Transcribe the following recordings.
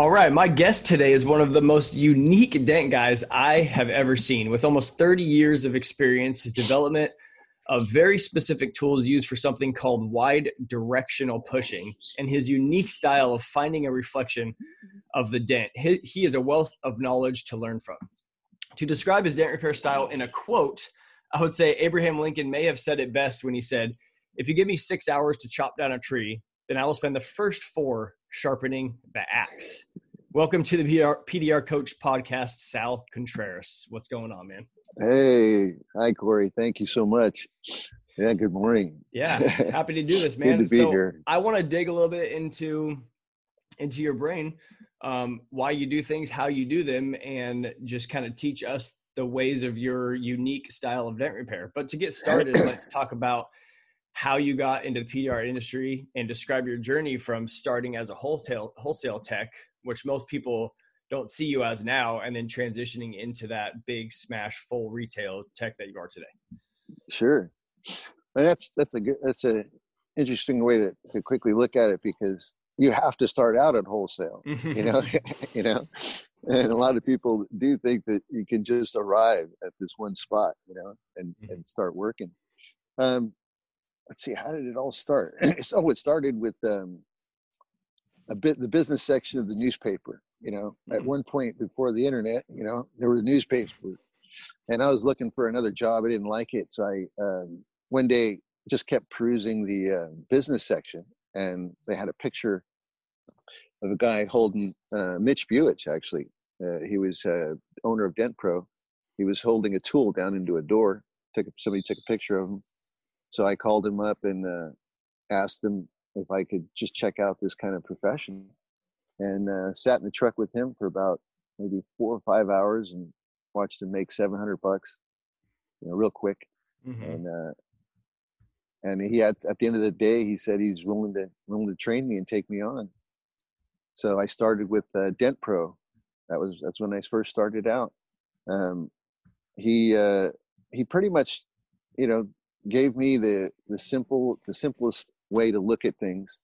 All right, my guest today is one of the most unique dent guys I have ever seen. With almost 30 years of experience, his development of very specific tools used for something called wide directional pushing, and his unique style of finding a reflection of the dent. He, he is a wealth of knowledge to learn from. To describe his dent repair style in a quote, I would say Abraham Lincoln may have said it best when he said, If you give me six hours to chop down a tree, then I will spend the first four sharpening the axe. Welcome to the PDR, PDR Coach Podcast, Sal Contreras. What's going on, man? Hey, hi Cory. Thank you so much. Yeah, good morning. Yeah, happy to do this, man. good to be so here. I want to dig a little bit into into your brain, um, why you do things, how you do them, and just kind of teach us the ways of your unique style of dent repair. But to get started, let's talk about how you got into the PDR industry and describe your journey from starting as a wholesale wholesale tech, which most people don't see you as now, and then transitioning into that big smash full retail tech that you are today. Sure. And that's that's a good that's a interesting way to, to quickly look at it because you have to start out at wholesale. You know, you know. And a lot of people do think that you can just arrive at this one spot, you know, and, Mhm. and start working. Um, let's see, how did it all start? so it started with um, a bit the business section of the newspaper. You know, at Mhm. one point before the internet, you know, there were newspapers, and I was looking for another job. I didn't like it, so I um, one day just kept perusing the uh, business section, and they had a picture of a guy holding uh, Mitch Buich. Actually, uh, he was uh, owner of Dent Pro. He was holding a tool down into a door. Took a- somebody took a picture of him, so I called him up and uh, asked him if I could just check out this kind of profession, and uh, sat in the truck with him for about maybe four or five hours and watched him make 700 bucks, you know, real quick. Mhm. And uh, and he had at the end of the day, he said he's willing to willing to train me and take me on. So I started with uh, Dent Pro. That was that's when I first started out. Um, he uh, he pretty much, you know, gave me the the simple the simplest way to look at things,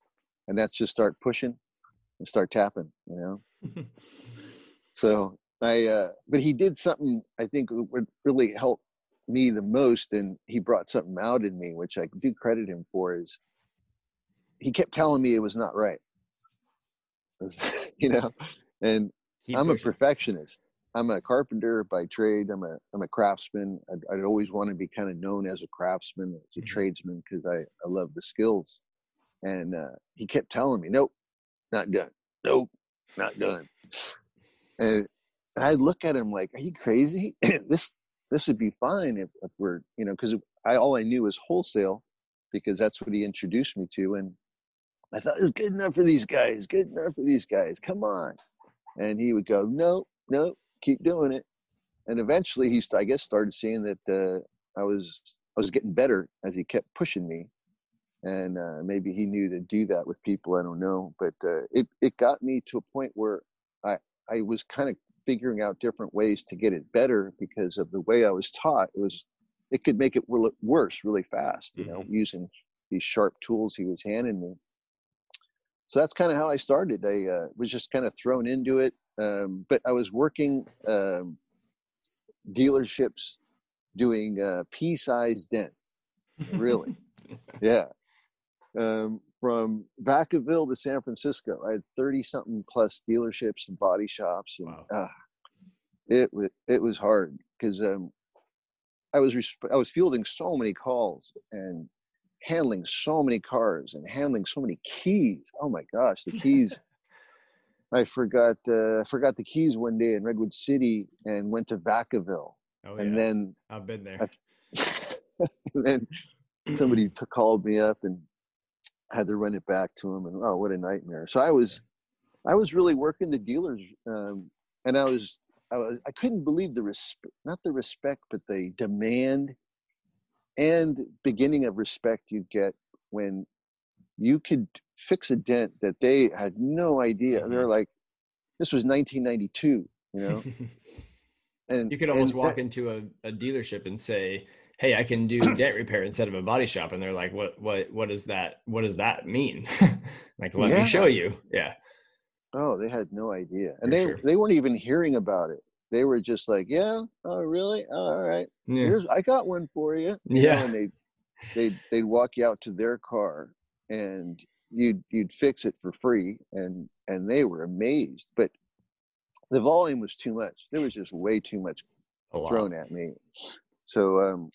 and that's just start pushing and start tapping. You know. So I, uh, but he did something I think would really help me the most, and he brought something out in me, which I do credit him for. Is he kept telling me it was not right, was- you know, and Keep I'm a perfectionist. I'm a carpenter by trade. I'm a I'm a craftsman. I'd, I'd always want to be kind of known as a craftsman, as a Mhm. tradesman, because I I love the skills. And uh, he kept telling me, "Nope, not done. Nope, not done." And I look at him like, "Are you crazy? this this would be fine if, if we're you know because I all I knew was wholesale because that's what he introduced me to, and I thought it's good enough for these guys. Good enough for these guys. Come on." And he would go, "Nope, no, keep doing it." And eventually, he I guess started seeing that uh, I was I was getting better as he kept pushing me, and uh, maybe he knew to do that with people. I don't know, but uh, it it got me to a point where I I was kind of figuring out different ways to get it better because of the way I was taught. It was it could make it wo- worse really fast, you know, using these sharp tools he was handing me. So that's kind of how I started. I uh, was just kind of thrown into it, um, but I was working um, dealerships doing uh, pea-sized dents. Really? yeah. Um, from Vacaville to San Francisco, I had thirty something plus dealerships and body shops, and Wow. uh, it was it was hard because um, I was resp- I was fielding so many calls and handling so many cars and handling so many keys. Oh my gosh, the keys! I forgot uh, I forgot the keys one day in Redwood City and went to Vacaville, Oh, yeah. and then I've been there. I- and then somebody called me up and had to run it back to him and oh what a nightmare so i was i was really working the dealers um, and i was I was I couldn't believe the respect, not the respect, but the demand and beginning of respect you get when you could fix a dent that they had no idea. Mm-hmm. They're like, this was 1992, you know. and you could almost walk that, into a, a dealership and say, "Hey, I can do dent repair instead of a body shop," and they're like, "What? What? What does that? What does that mean?" like, let yeah. me show you. Yeah. Oh, they had no idea, and For they sure. they weren't even hearing about it. They were just like, "Yeah, oh really? Oh, all right, yeah. here's I got one for you." you yeah, know, and they they they'd walk you out to their car, and you'd you'd fix it for free, and and they were amazed. But the volume was too much. There was just way too much oh, thrown wow. at me. So um,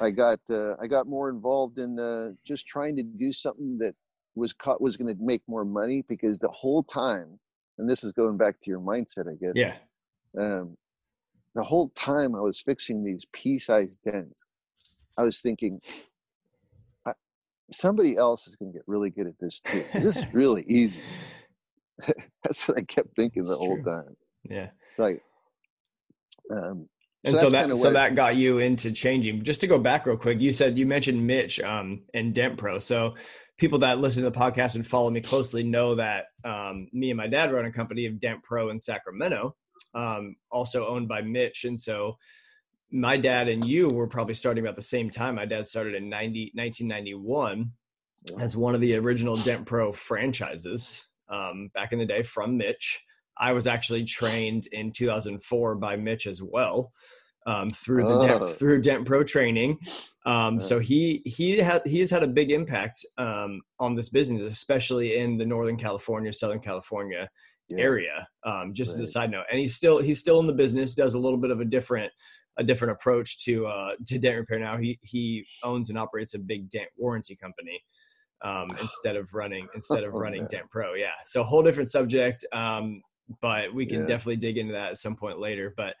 I got uh, I got more involved in uh, just trying to do something that was caught was going to make more money because the whole time, and this is going back to your mindset, I guess. Yeah. Um, the whole time I was fixing these pea-sized dents, I was thinking, somebody else is going to get really good at this too. This is really easy. That's what I kept thinking the whole time. Yeah. Like, Um, and so, so that so that got you into changing. Just to go back real quick, you said you mentioned Mitch um, and Dent Pro. So people that listen to the podcast and follow me closely know that um, me and my dad run a company of Dent Pro in Sacramento, um, also owned by Mitch. And so my dad and you were probably starting about the same time. My dad started in 90, 1991 as one of the original Dent Pro franchises um, back in the day from Mitch. I was actually trained in 2004 by Mitch as well um, through the oh. Dent, through Dent Pro training. Um, so he he had he has had a big impact um, on this business, especially in the Northern California, Southern California yeah. area. Um, just right. as a side note, and he's still he's still in the business, does a little bit of a different a different approach to uh, to dent repair now. He he owns and operates a big dent warranty company um, instead of running instead of oh, running Dent Pro. Yeah, so a whole different subject. Um, but we can yeah. definitely dig into that at some point later. But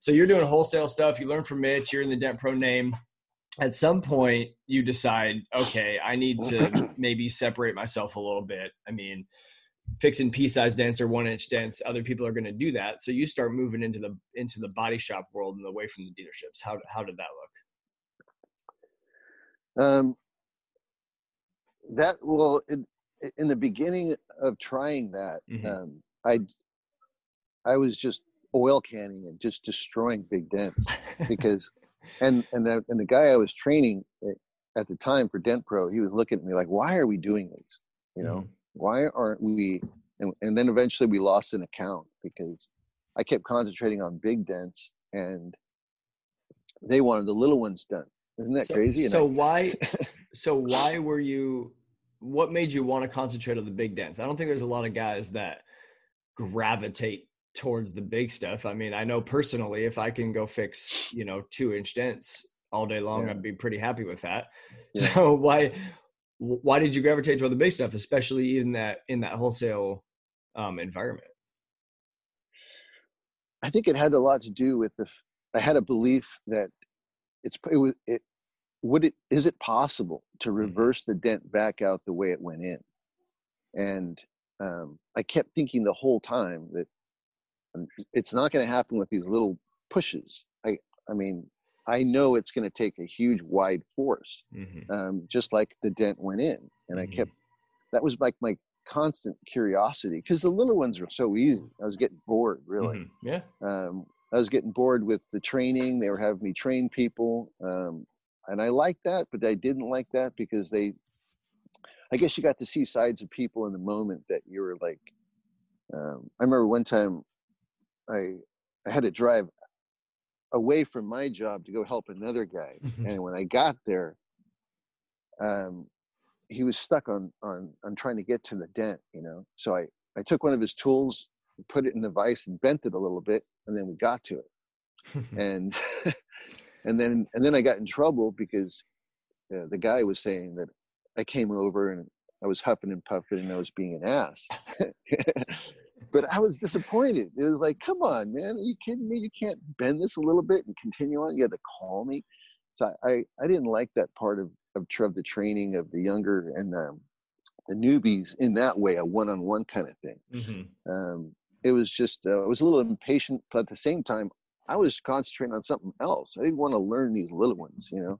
so you're doing wholesale stuff. You learn from Mitch. You're in the Dent Pro name. At some point, you decide, okay, I need to maybe separate myself a little bit. I mean, fixing pea-sized dents or one-inch dents, other people are going to do that. So you start moving into the into the body shop world and away from the dealerships. How how did that look? Um, that well, in, in the beginning of trying that, mm-hmm. um, I I was just oil canning and just destroying big dents because, and and the, and the guy I was training eh, at the time for Dent Pro, he was looking at me like, why are we doing this?" You know, mm-hmm. Why aren't we? And, and then eventually we lost an account because I kept concentrating on big dents and they wanted the little ones done. Isn't that so, crazy? so I, why? so why were you? What made you want to concentrate on the big dents? I don't think there's a lot of guys that gravitate towards the big stuff. I mean, I know personally, if I can go fix, you know, two inch dents all day long, yeah. I'd be pretty happy with that. Yeah. So why, why did you gravitate toward the big stuff, especially in that, in that wholesale um, environment? I think it had a lot to do with the, I had a belief that it's, it was, it, would it, is it possible to mm-hmm. reverse the dent back out the way it went in? And um, I kept thinking the whole time that it's not going to happen with these little pushes. I, I mean, I know it's going to take a huge wide force, mm-hmm. um, just like the dent went in. And mm-hmm. I kept, that was like my constant curiosity because the little ones were so easy. I was getting bored, really. Mm-hmm. Yeah. Um, I was getting bored with the training. They were having me train people. Um, and I liked that, but I didn't like that because they, I guess you got to see sides of people in the moment that you were like, um, I remember one time I I had to drive away from my job to go help another guy. Mm-hmm. And when I got there, um, he was stuck on on on trying to get to the dent, you know. So I I took one of his tools, put it in the vise, and bent it a little bit, and then we got to it. and and then and then I got in trouble because uh, the guy was saying that I came over and I was huffing and puffing and I was being an ass. but I was disappointed. It was like, come on, man, are you kidding me? You can't bend this a little bit and continue on. You had to call me. So I, I, I didn't like that part of, of, of the training of the younger and um, the newbies in that way, a one-on-one kind of thing. Mm-hmm. Um, it was just uh, I was a little impatient, but at the same time, I was concentrating on something else. I didn't want to learn these little ones, you know.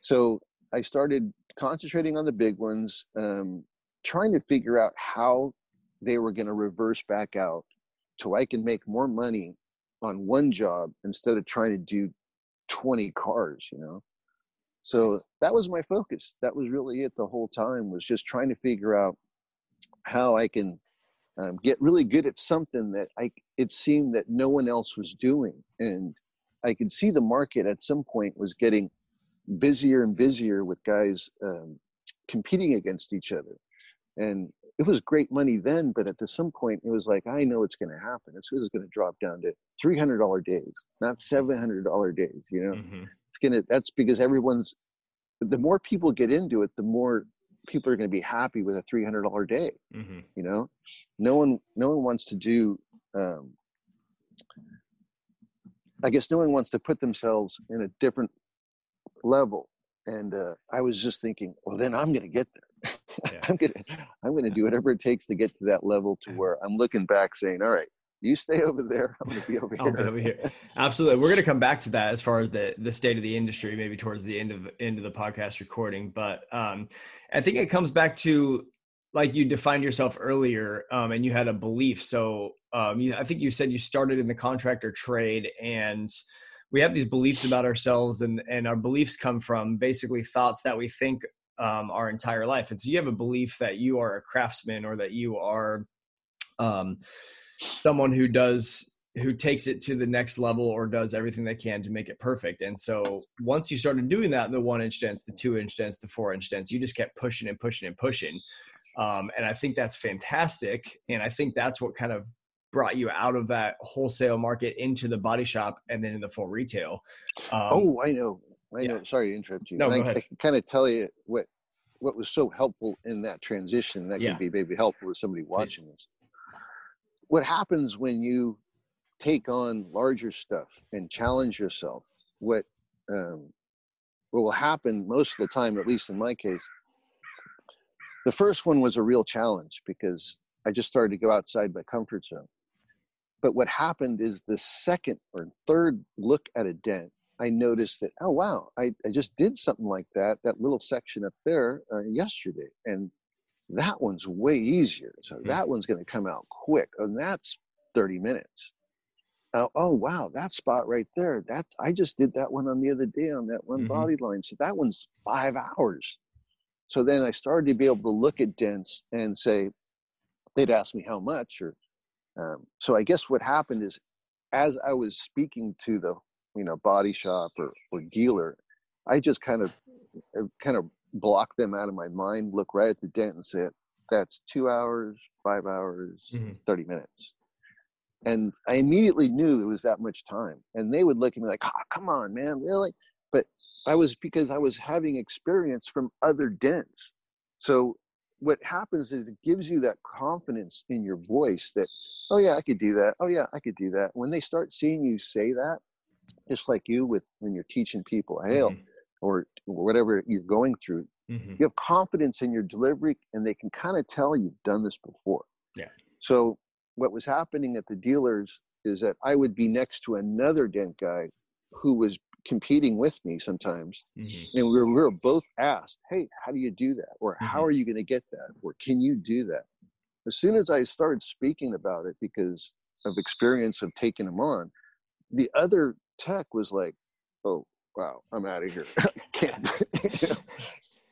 So I started concentrating on the big ones, um, trying to figure out how they were going to reverse back out, so I can make more money on one job instead of trying to do 20 cars, you know. So that was my focus. That was really it the whole time was just trying to figure out how I can um, get really good at something that I it seemed that no one else was doing, and I could see the market at some point was getting busier and busier with guys um, competing against each other, and it was great money then. But at some point, it was like I know it's going to happen. This is going to drop down to three hundred dollar days, not seven hundred dollar days. You know, mm-hmm. it's gonna. That's because everyone's. The more people get into it, the more people are going to be happy with a three hundred dollar day. Mm-hmm. You know, no one no one wants to do um, i guess no one wants to put themselves in a different level and uh, i was just thinking well then i'm going to get there yeah. i'm going to i'm to do whatever it takes to get to that level to where i'm looking back saying all right you stay over there. I'm going to be over here. Be over here. Absolutely. We're going to come back to that as far as the the state of the industry, maybe towards the end of end of the podcast recording. But um, I think it comes back to like you defined yourself earlier um, and you had a belief so um, you, i think you said you started in the contractor trade and we have these beliefs about ourselves and, and our beliefs come from basically thoughts that we think um, our entire life and so you have a belief that you are a craftsman or that you are um, someone who does who takes it to the next level or does everything they can to make it perfect. And so once you started doing that, the one inch dents, the two inch dents, the four inch dents, you just kept pushing and pushing and pushing. Um, and I think that's fantastic. And I think that's what kind of brought you out of that wholesale market into the body shop and then in the full retail. Um, oh, I know. I know. Sorry to interrupt you. No, I. I can kind of tell you what what was so helpful in that transition. That yeah. could be maybe helpful for somebody watching Please. this. What happens when you take on larger stuff and challenge yourself? What um, what will happen most of the time, at least in my case, the first one was a real challenge because I just started to go outside my comfort zone. But what happened is the second or third look at a dent, I noticed that, oh, wow, I, I just did something like that, that little section up there uh, yesterday. And that one's way easier. So mm-hmm. that one's going to come out quick. And that's 30 minutes. Uh, oh, wow, that spot right there. That I just did that one on the other day on that one mm-hmm. body line. So that one's five hours. So then I started to be able to look at dents and say, they'd ask me how much, or um, so I guess what happened is, as I was speaking to the you know body shop or, or dealer, I just kind of uh, kind of block them out of my mind, look right at the dent and say, that's two hours, five hours, mm-hmm. 30 minutes. And I immediately knew it was that much time. And they would look at me like, oh, come on, man, really? But I was because I was having experience from other dents. So what happens is it gives you that confidence in your voice that, oh yeah, I could do that. Oh yeah, I could do that. When they start seeing you say that, just like you with when you're teaching people hail mm-hmm. or whatever you're going through, mm-hmm. you have confidence in your delivery and they can kind of tell you've done this before. Yeah. So what was happening at the dealers is that I would be next to another dent guy who was competing with me sometimes mm-hmm. and we were, we were both asked hey how do you do that or mm-hmm. how are you going to get that or can you do that as soon as i started speaking about it because of experience of taking them on the other tech was like oh wow i'm out of here you know?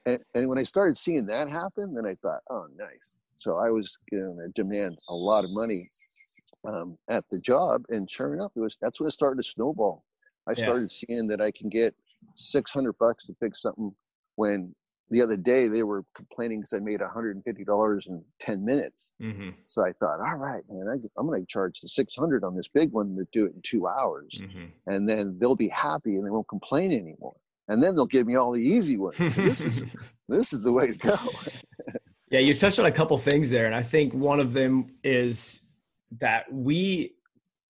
and, and when i started seeing that happen then i thought oh nice so i was going to demand a lot of money um, at the job and sure enough it was that's when it started to snowball I started yeah. seeing that I can get 600 bucks to fix something when the other day they were complaining because I made $150 in 10 minutes. Mm-hmm. So I thought, all right, man, I, am going to charge the 600 on this big one to do it in two hours. Mm-hmm. And then they'll be happy and they won't complain anymore. And then they'll give me all the easy ones. So this is this is the way to go. yeah, you touched on a couple things there, and I think one of them is that we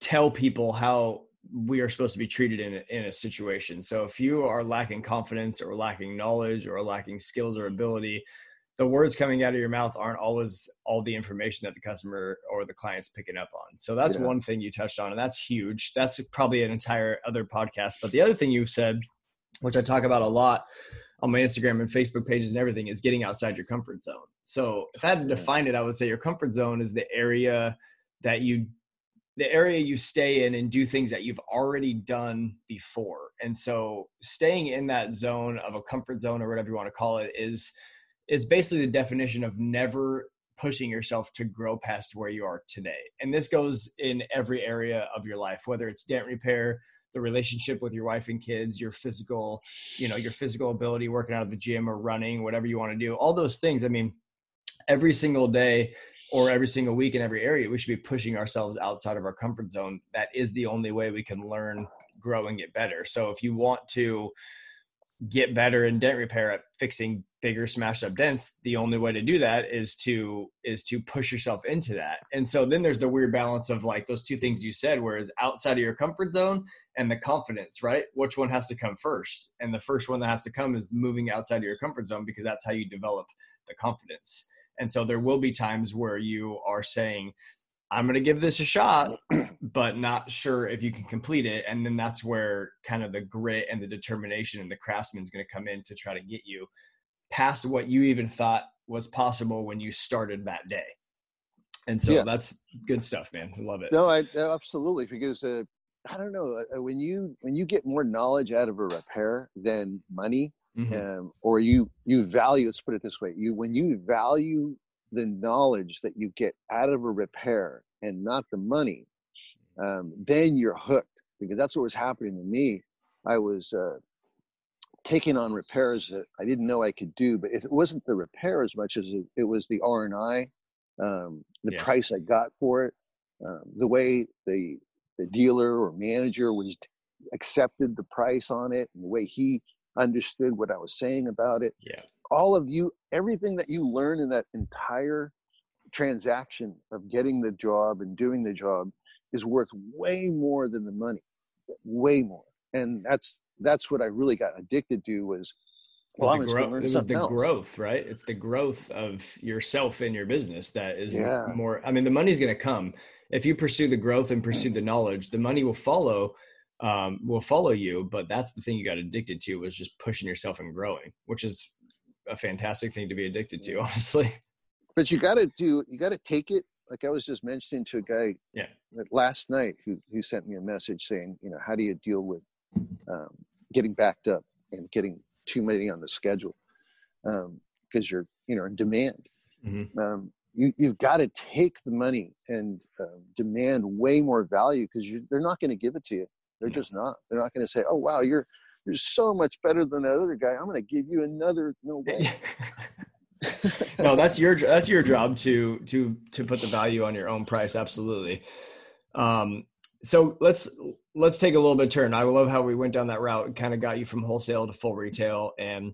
tell people how we are supposed to be treated in a, in a situation. So if you are lacking confidence or lacking knowledge or lacking skills or ability, the words coming out of your mouth aren't always all the information that the customer or the client's picking up on. So that's yeah. one thing you touched on, and that's huge. That's probably an entire other podcast. But the other thing you've said, which I talk about a lot on my Instagram and Facebook pages and everything, is getting outside your comfort zone. So if I had to define it, I would say your comfort zone is the area that you the area you stay in and do things that you've already done before. And so staying in that zone of a comfort zone or whatever you want to call it is it's basically the definition of never pushing yourself to grow past where you are today. And this goes in every area of your life, whether it's dent repair, the relationship with your wife and kids, your physical, you know, your physical ability working out of the gym or running, whatever you want to do, all those things. I mean, every single day or every single week in every area, we should be pushing ourselves outside of our comfort zone. That is the only way we can learn, grow, and get better. So if you want to, get better in dent repair at fixing bigger smashed up dents the only way to do that is to is to push yourself into that and so then there's the weird balance of like those two things you said whereas outside of your comfort zone and the confidence right which one has to come first and the first one that has to come is moving outside of your comfort zone because that's how you develop the confidence and so there will be times where you are saying I'm going to give this a shot, but not sure if you can complete it. And then that's where kind of the grit and the determination and the craftsman is going to come in to try to get you past what you even thought was possible when you started that day. And so yeah. that's good stuff, man. I love it. No, I absolutely because uh, I don't know uh, when you when you get more knowledge out of a repair than money, mm-hmm. um, or you you value. Let's put it this way: you when you value the knowledge that you get out of a repair and not the money, um, then you're hooked because that's what was happening to me. I was uh, taking on repairs that I didn't know I could do, but it wasn't the repair as much as it, it was the R and I, um, the yeah. price I got for it, um, the way the the dealer or manager was accepted the price on it, and the way he understood what I was saying about it. Yeah all of you, everything that you learn in that entire transaction of getting the job and doing the job is worth way more than the money, way more. And that's that's what I really got addicted to was well, I'm gro- it was the else. growth, right? It's the growth of yourself in your business that is yeah. more. I mean, the money's going to come if you pursue the growth and pursue the knowledge. The money will follow, um, will follow you. But that's the thing you got addicted to was just pushing yourself and growing, which is a fantastic thing to be addicted to, honestly. But you got to do, you got to take it. Like I was just mentioning to a guy yeah. last night who, who sent me a message saying, you know, how do you deal with um, getting backed up and getting too many on the schedule? Because um, you're, you know, in demand. Mm-hmm. Um, you, you've got to take the money and uh, demand way more value because they're not going to give it to you. They're just not. They're not going to say, "Oh, wow, you're you're so much better than that other guy. I'm going to give you another. No way. no, that's your that's your job to to to put the value on your own price. Absolutely. Um, so let's let's take a little bit turn. I love how we went down that route and kind of got you from wholesale to full retail and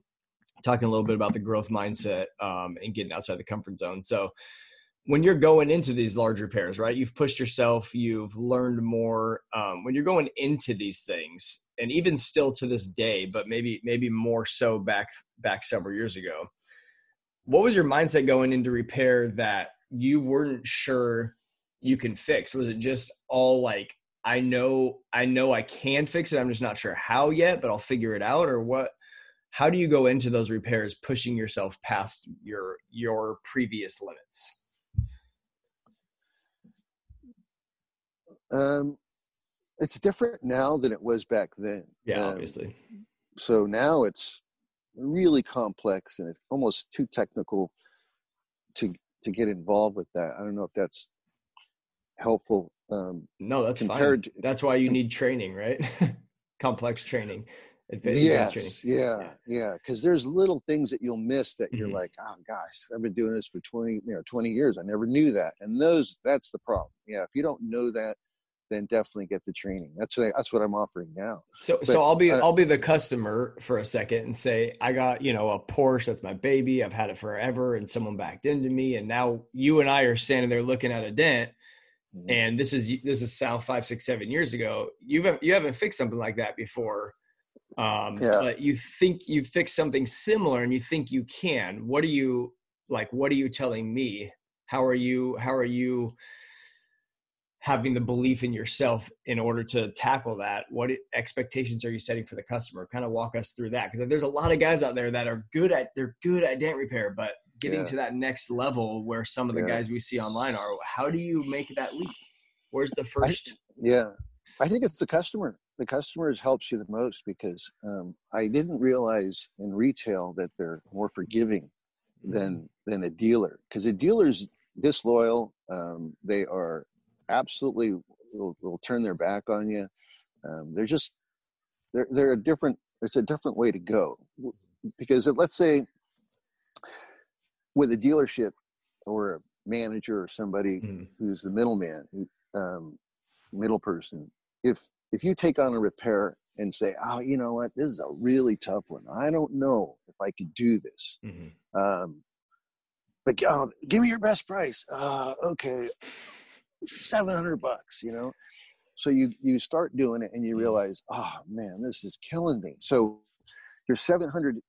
talking a little bit about the growth mindset um, and getting outside the comfort zone. So when you're going into these larger pairs, right? You've pushed yourself, you've learned more. Um, when you're going into these things, and even still to this day, but maybe maybe more so back back several years ago. What was your mindset going into repair that you weren't sure you can fix? Was it just all like I know I know I can fix it, I'm just not sure how yet, but I'll figure it out or what how do you go into those repairs pushing yourself past your your previous limits? Um it's different now than it was back then. Yeah, um, obviously. So now it's really complex and it's almost too technical to to get involved with that. I don't know if that's helpful. Um, no, that's fine. To, that's why you need training, right? complex training. Yes, training. yeah, yeah. Because there's little things that you'll miss that you're mm-hmm. like, oh gosh, I've been doing this for twenty, you know, twenty years. I never knew that, and those that's the problem. Yeah, if you don't know that, then definitely get the training. That's what, that's what I'm offering now. So but, so I'll be uh, I'll be the customer for a second and say I got you know a Porsche that's my baby. I've had it forever, and someone backed into me, and now you and I are standing there looking at a dent. Mm-hmm. And this is this is Sal five six seven years ago. You've you haven't fixed something like that before, um, yeah. but you think you fixed something similar, and you think you can. What are you like what are you telling me how are you how are you having the belief in yourself in order to tackle that what expectations are you setting for the customer kind of walk us through that because there's a lot of guys out there that are good at they're good at dent repair but getting yeah. to that next level where some of the yeah. guys we see online are how do you make that leap where's the first I, yeah i think it's the customer the customers helps you the most because um, i didn't realize in retail that they're more forgiving than mm-hmm. than a dealer because a dealer's disloyal um, they are absolutely will, will, turn their back on you um, they're just they're, they're a different it's a different way to go because let's say with a dealership or a manager or somebody mm. who's the middleman um, middle person if if you take on a repair and say, oh, you know what, this is a really tough one. I don't know if I could do this. Mm-hmm. Um, but oh, give me your best price. Uh, okay, seven hundred bucks. You know, so you you start doing it and you mm-hmm. realize, oh man, this is killing me. So your seven hundred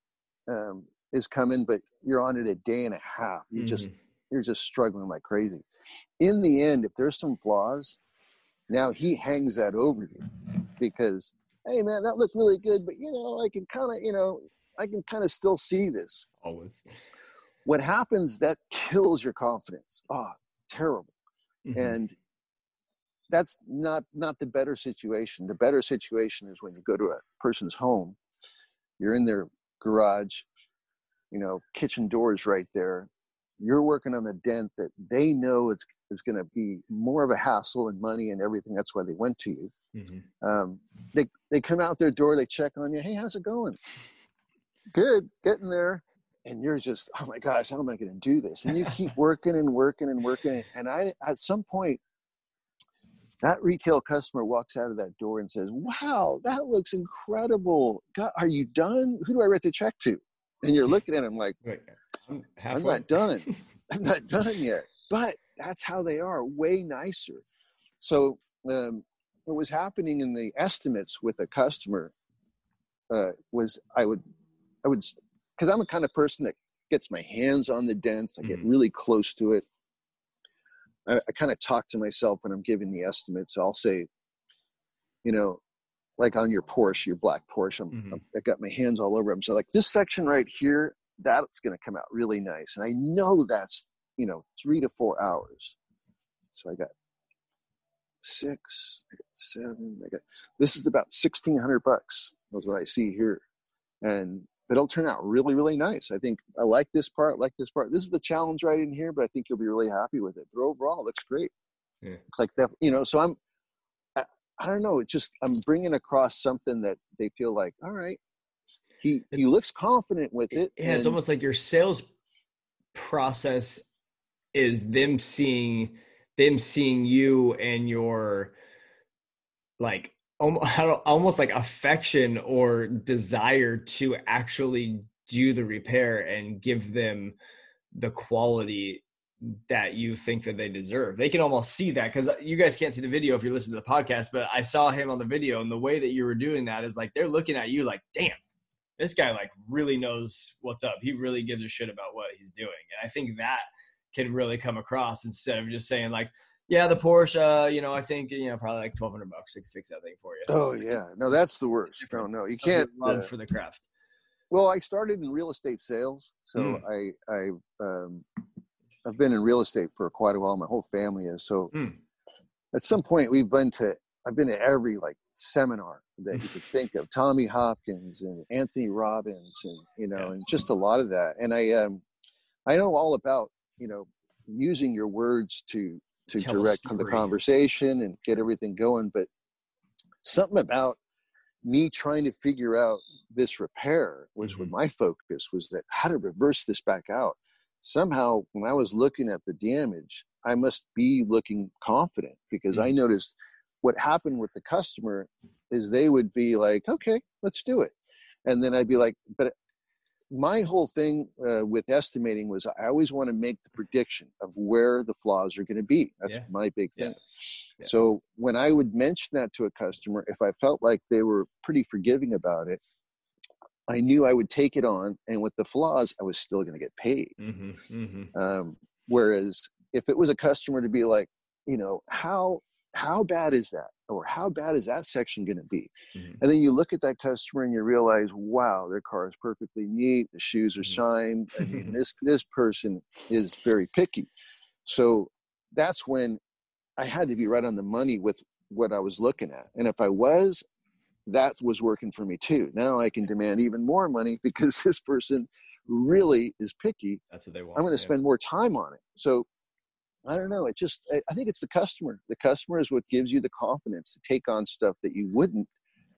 um, is coming, but you're on it a day and a half. You mm-hmm. just you're just struggling like crazy. In the end, if there's some flaws, now he hangs that over you because, hey man, that looked really good, but you know, I can kind of, you know, I can kind of still see this. Always. What happens that kills your confidence. Oh, terrible. Mm-hmm. And that's not not the better situation. The better situation is when you go to a person's home, you're in their garage, you know, kitchen doors right there. You're working on the dent that they know it's is going to be more of a hassle and money and everything. That's why they went to you. Mm-hmm. Um, they they come out their door, they check on you. Hey, how's it going? Good, getting there. And you're just, oh my gosh, how am I going to do this? And you keep working and working and working. And I, at some point, that retail customer walks out of that door and says, "Wow, that looks incredible. God, are you done? Who do I write the check to?" And you're looking at him like, I'm, I'm not done. I'm not done yet but that's how they are way nicer so um, what was happening in the estimates with a customer uh, was i would i would because i'm the kind of person that gets my hands on the dents i get mm-hmm. really close to it i, I kind of talk to myself when i'm giving the estimates i'll say you know like on your porsche your black porsche I'm, mm-hmm. i got my hands all over them so like this section right here that's going to come out really nice and i know that's you know, three to four hours. So I got six, I got seven, I got this is about sixteen hundred bucks. That's what I see here. And it'll turn out really, really nice. I think I like this part, like this part. This is the challenge right in here, but I think you'll be really happy with it. But overall, it looks great. Yeah. It's like that, you know. So I'm, I, I don't know. It's just I'm bringing across something that they feel like, all right, he he looks confident with it. Yeah, and, it's almost like your sales process is them seeing them seeing you and your like almost like affection or desire to actually do the repair and give them the quality that you think that they deserve. They can almost see that because uh, you guys can't see the video if you're listening to the podcast, but I saw him on the video and the way that you were doing that is like they're looking at you like, damn, this guy like really knows what's up. He really gives a shit about what he's doing. And I think that can really come across instead of just saying like, yeah, the Porsche, uh, you know, I think you know probably like twelve hundred bucks to fix that thing for you. Oh yeah, no, that's the worst. No, no, you can't. Love uh, for the craft. Well, I started in real estate sales, so mm. I I um, I've been in real estate for quite a while. My whole family is so. Mm. At some point, we've been to I've been to every like seminar that you could think of. Tommy Hopkins and Anthony Robbins, and you know, and just a lot of that. And I um I know all about you know using your words to to Tell direct the conversation and get everything going but something about me trying to figure out this repair was mm-hmm. my focus was that how to reverse this back out somehow when i was looking at the damage i must be looking confident because mm-hmm. i noticed what happened with the customer is they would be like okay let's do it and then i'd be like but my whole thing uh, with estimating was I always want to make the prediction of where the flaws are going to be. That's yeah. my big thing. Yeah. Yeah. So when I would mention that to a customer, if I felt like they were pretty forgiving about it, I knew I would take it on, and with the flaws, I was still going to get paid. Mm-hmm, mm-hmm. Um, whereas if it was a customer to be like, you know, how how bad is that, or how bad is that section going to be, Mm-hmm. and then you look at that customer and you realize, wow, their car is perfectly neat, the shoes are Mhm. shined. I mean, this this person is very picky. So that's when I had to be right on the money with what I was looking at, and if I was, that was working for me too. Now I can demand even more money because this person really is picky That's what they want. I'm going yeah. to spend more time on it. So I don't know. It just, I think it's the customer. The customer is what gives you the confidence to take on stuff that you wouldn't.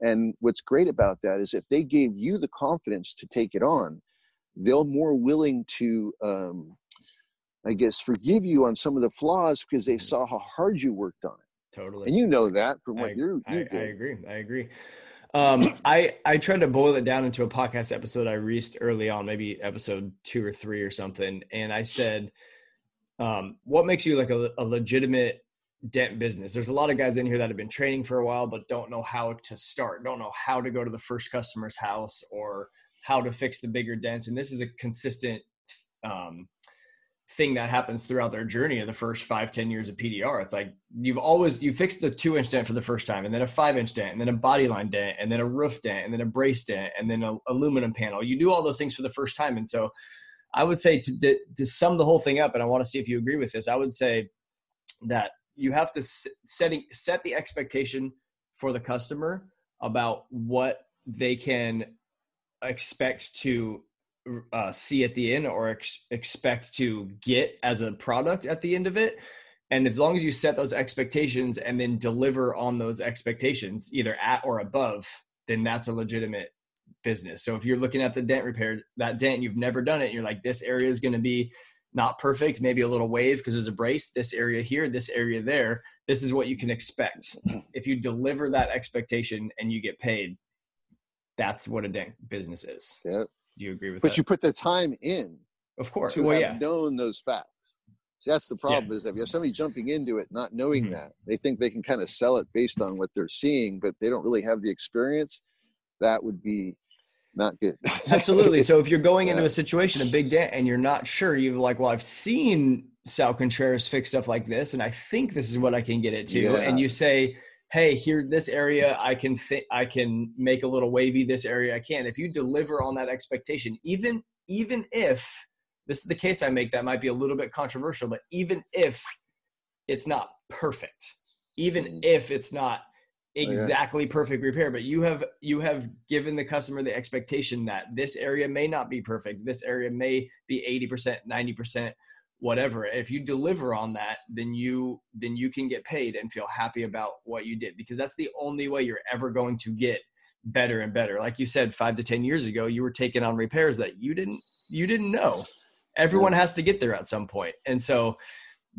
And what's great about that is if they gave you the confidence to take it on, they're more willing to, um, I guess, forgive you on some of the flaws because they saw how hard you worked on it. totally. And you know that from I, what you're, I, I agree. I agree. Um, I I tried to boil it down into a podcast episode I released early on, maybe episode two or three or something, and I said, um, "What makes you like a, a legitimate dent business?" There's a lot of guys in here that have been training for a while, but don't know how to start, don't know how to go to the first customer's house or how to fix the bigger dents, and this is a consistent um, thing that happens throughout their journey of the first five ten years of pdr it's like you've always you fixed the two inch dent for the first time and then a five inch dent and then a body line dent and then a roof dent and then a brace dent and then an aluminum panel. You do all those things for the first time. And so i would say to, to, to sum the whole thing up and i want to see if you agree with this i would say that you have to setting set the expectation for the customer about what they can expect to uh, see at the end or ex- expect to get as a product at the end of it. And as long as you set those expectations and then deliver on those expectations, either at or above, then that's a legitimate business. So if you're looking at the dent repair, that dent, you've never done it, you're like, this area is going to be not perfect, maybe a little wave because there's a brace, this area here, this area there. This is what you can expect. If you deliver that expectation and you get paid, that's what a dent business is. Yeah. Do you agree with But that? you put the time in of course. to Well, have yeah. known those facts. See, that's the problem is if you have somebody jumping into it not knowing Mhm. that, they think they can kind of sell it based on what they're seeing, but they don't really have the experience. That would be not good. Absolutely. So if you're going into a situation, a big dent, and you're not sure, you're like, well, I've seen Sal Contreras fix stuff like this, and I think this is what I can get it to. Yeah. And you say, hey, here, this area, I can think, I can make a little wavy. This area, I can. If you deliver on that expectation, even even if this is the case I make, that might be a little bit controversial, but even if it's not perfect, even Mhm. if it's not exactly perfect repair but you have you have given the customer the expectation that this area may not be perfect. This area may be 80% 90% whatever. If you deliver on that then you then you can get paid and feel happy about what you did because that's the only way you're ever going to get better and better. Like you said 5 to 10 years ago you were taking on repairs that you didn't you didn't know. Everyone has to get there at some point. And so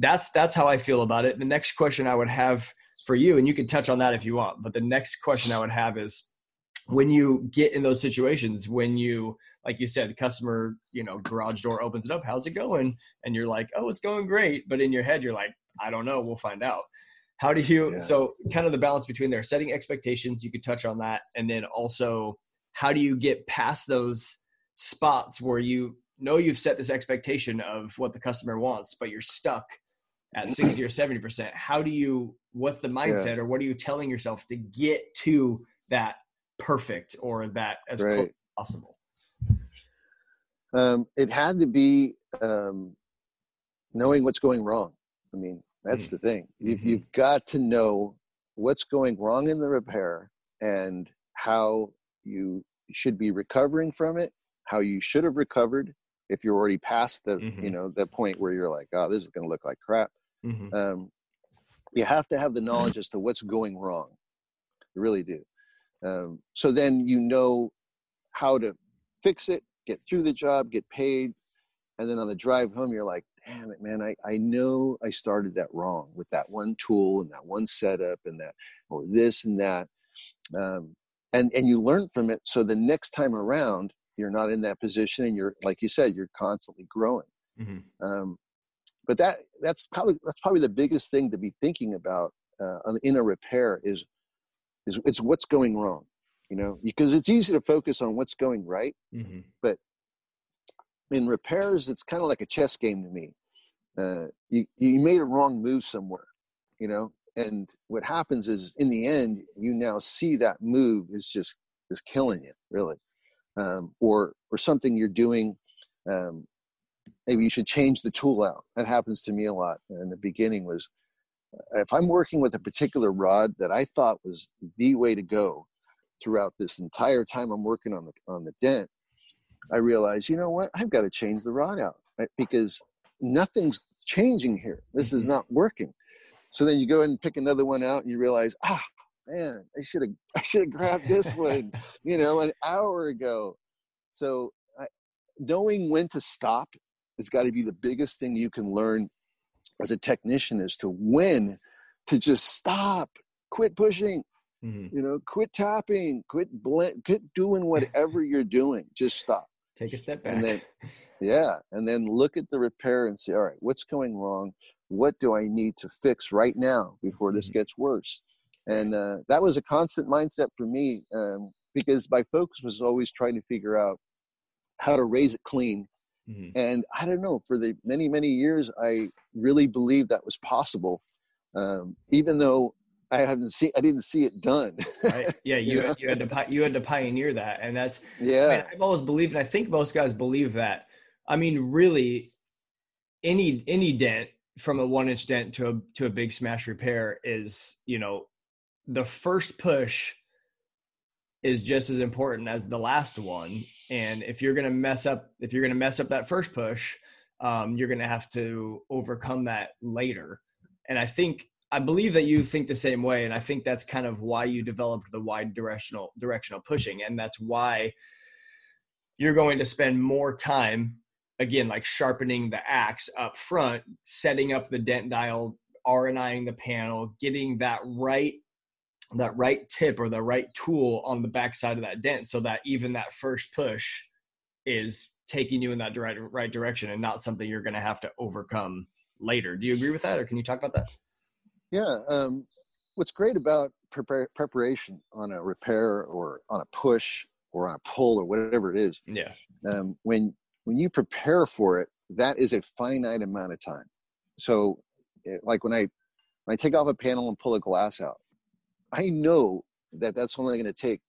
that's that's how i feel about it. The next question i would have for you and you can touch on that if you want. But the next question i would have is when you get in those situations when you like you said the customer you know garage door opens it up how's it going? And you're like oh it's going great. But in your head you're like i don't know. We'll find out. How do you Yeah. so kind of the balance between there setting expectations you could touch on that and then also how do you get past those spots where you know you've set this expectation of what the customer wants but you're stuck at 60 or 70 percent how do you what's the mindset or what are you telling yourself to get to that perfect or that as close as possible um, it had to be um, knowing what's going wrong. I mean, that's Mm. the thing. You've, Mhm. you've got to know what's going wrong in the repair and how you should be recovering from it, how you should have recovered if you're already past the, you Mhm. know, the point where you're like, oh, this is going to look like crap. Mhm. Um, you have to have the knowledge as to what's going wrong. You really do. Um, so then you know how to fix it, get through the job, get paid, and then on the drive home, you're like, damn it, man, I, I know I started that wrong with that one tool and that one setup and that, or this and that. Um, and, and you learn from it. So the next time around, you're not in that position and you're, like you said, you're constantly growing. Mhm. Um, but that that's probably that's probably the biggest thing to be thinking about uh, in a repair is is it's what's going wrong. you know, because it's easy to focus on what's going right, Mm-hmm. but in repairs, it's kind of like a chess game to me. Uh, you you made a wrong move somewhere, you know, and what happens is in the end, you now see that move is just is killing you, really, um, or or something you're doing. Um, maybe you should change the tool out. That happens to me a lot. In the beginning, was uh, if I'm working with a particular rod that I thought was the way to go throughout this entire time I'm working on the on the dent, I realize, you know what, I've got to change the rod out right? because nothing's changing here. This is Mhm. not working. So then you go and pick another one out, and you realize, ah, man, I should have I should have grabbed this one, you know, an hour ago. So I, knowing when to stop has got to be the biggest thing you can learn as a technician is to when to just stop, quit pushing, Mm-hmm. you know, quit tapping, quit blend, quit doing whatever you're doing. Just stop. Take a step back. And then, yeah, and then look at the repair and say, all right, what's going wrong? What do I need to fix right now before this Mhm. gets worse? And uh, that was a constant mindset for me um, because my focus was always trying to figure out how to raise it clean. Mhm. And I don't know, for the many, many years, I really believed that was possible, um, even though I haven't seen, I didn't see it done. right? Yeah, you You had, know? you had to you had to pioneer that, and that's I mean, yeah, I've always believed, and I think most guys believe that. I mean, really, any any dent from a one inch dent to a to a big smash repair is, you know, the first push is just as important as the last one. And if you're gonna mess up, if you're gonna mess up that first push, um, you're gonna have to overcome that later. And I think I believe that you think the same way, and I think that's kind of why you developed the wide directional directional pushing, and that's why you're going to spend more time again like sharpening the axe up front setting up the dent dial RNIing the panel getting that right that right tip or the right tool on the backside of that dent so that even that first push is taking you in that right, right direction and not something you're going to have to overcome later do you agree with that or can you talk about that yeah. Um, what's great about prepare, preparation on a repair or on a push or on a pull or whatever it is, yeah um, when when you prepare for it, that is a finite amount of time. So, like when I when I take off a panel and pull a glass out, I know that that's only going to take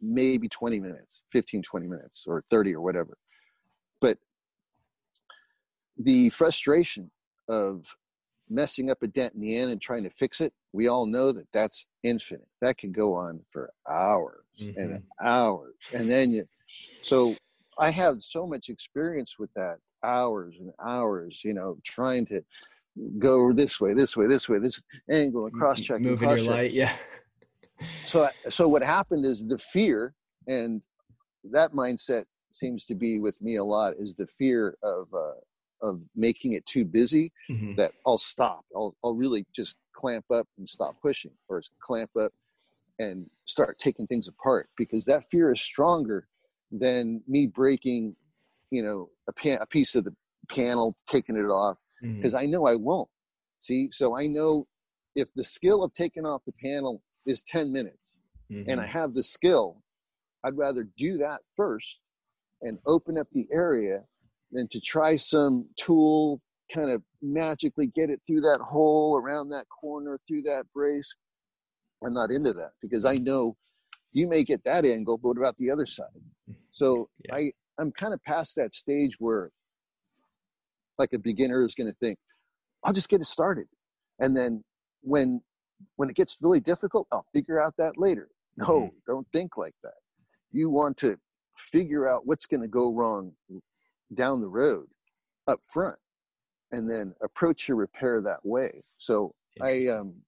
maybe 20 minutes, 15, 20 minutes, or 30 or whatever. But the frustration of messing up a dent in the end and trying to fix it, we all know that that's infinite. That can go on for hours and mm-hmm. hours. And then you, so I have so much experience with that hours and hours, you know, trying to go this way, this way, this way, this angle and cross check. moving your light yeah So, so what happened is the fear, and that mindset seems to be with me a lot, is the fear of uh, of making it too busy. Mhm. That I'll stop. I'll I'll really just clamp up and stop pushing, or clamp up and start taking things apart because that fear is stronger than me breaking, you know, a, pan, a piece of the panel, taking it off, because I know I won't. See, so I know if the skill of taking off the panel is 10 minutes and I Mhm. have the skill, I'd rather do that first and open up the area than to try some tool, kind of magically get it through that hole, around that corner, through that brace. I'm not into that because I know you may get that angle, but what about the other side? So Yeah. I, I'm kind of past that stage where like a beginner is going to think, I'll just get it started. And then when when it gets really difficult, I'll figure out that later. No, Mhm. don't think like that. You want to figure out what's going to go wrong down the road up front and then approach your repair that way. So I um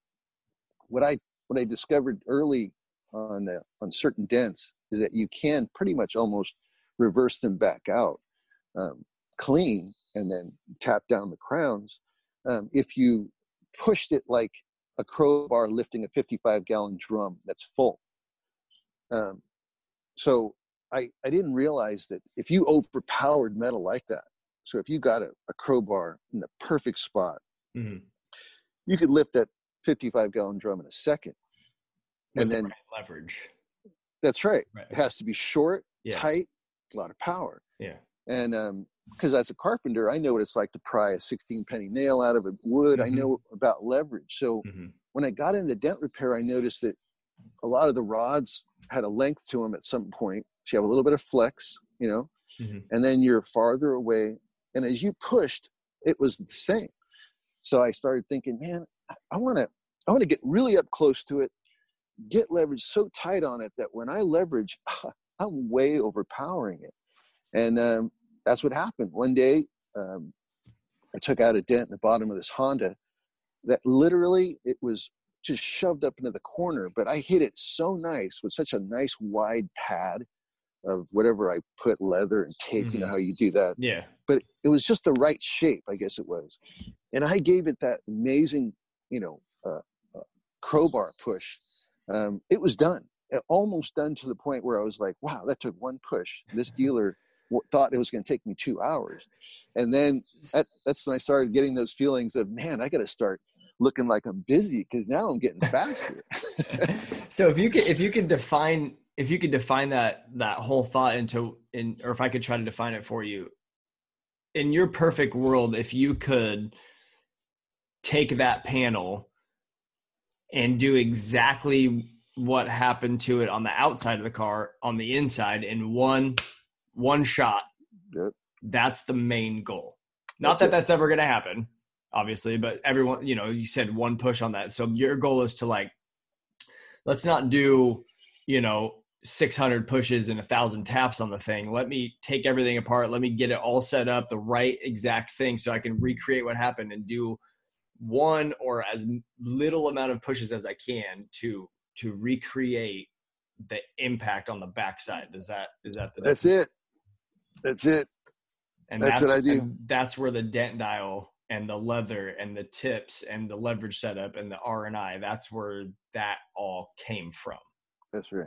what I what I discovered early on the on certain dents is that you can pretty much almost reverse them back out um, clean and then tap down the crowns um, if you pushed it like a crowbar lifting a 55 gallon drum that's full um, so I, I didn't realize that if you overpowered metal like that so if you got a, a crowbar in the perfect spot Mhm. you could lift that 55 gallon drum in a second With and the then right leverage That's right. Right. It has to be short, Yeah. tight, a lot of power. Yeah. And um, because as a carpenter, I know what it's like to pry a 16 penny nail out of a wood. I Mhm. know about leverage. So Mhm. when I got into dent repair, I noticed that a lot of the rods had a length to them at some point. So you have a little bit of flex, you know, Mhm. and then you're farther away. And as you pushed, it was the same. So I started thinking, man, I want to, I want to get really up close to it, get leverage so tight on it that when I leverage, I'm way overpowering it. And um, that's what happened. One day, um, I took out a dent in the bottom of this Honda that literally it was just shoved up into the corner, but I hit it so nice with such a nice wide pad of whatever I put leather and tape, you know Mhm. how you do that. Yeah. But it was just the right shape, I guess it was. And I gave it that amazing, you know, uh, uh, crowbar push. Um, it was done, It almost done to the point where I was like, wow, that took one push. This dealer thought it was going to take me two hours. And then that, that's when I started getting those feelings of, man, I got to start looking like I'm busy because now I'm getting faster. so if you can, if you could define if you can define that that whole thought into in or if I could try to define it for you in your perfect world if you could take that panel and do exactly what happened to it on the outside of the car on the inside in one one shot. Yep. that's the main goal. Not That's that it. that's ever going to happen obviously but everyone you know you said one push on that. So your goal is to like let's not do you know 600 pushes and a thousand taps on the thing. Let me take everything apart. Let me get it all set up the right exact thing so i can recreate what happened and do one or as little amount of pushes as i can to to recreate the impact on the backside. Is that is that the that's it. That's it. and That's that's, what I do. that's where the dent dial and the leather and the tips and the leverage setup and the R and I. That's where that all came from. That's right.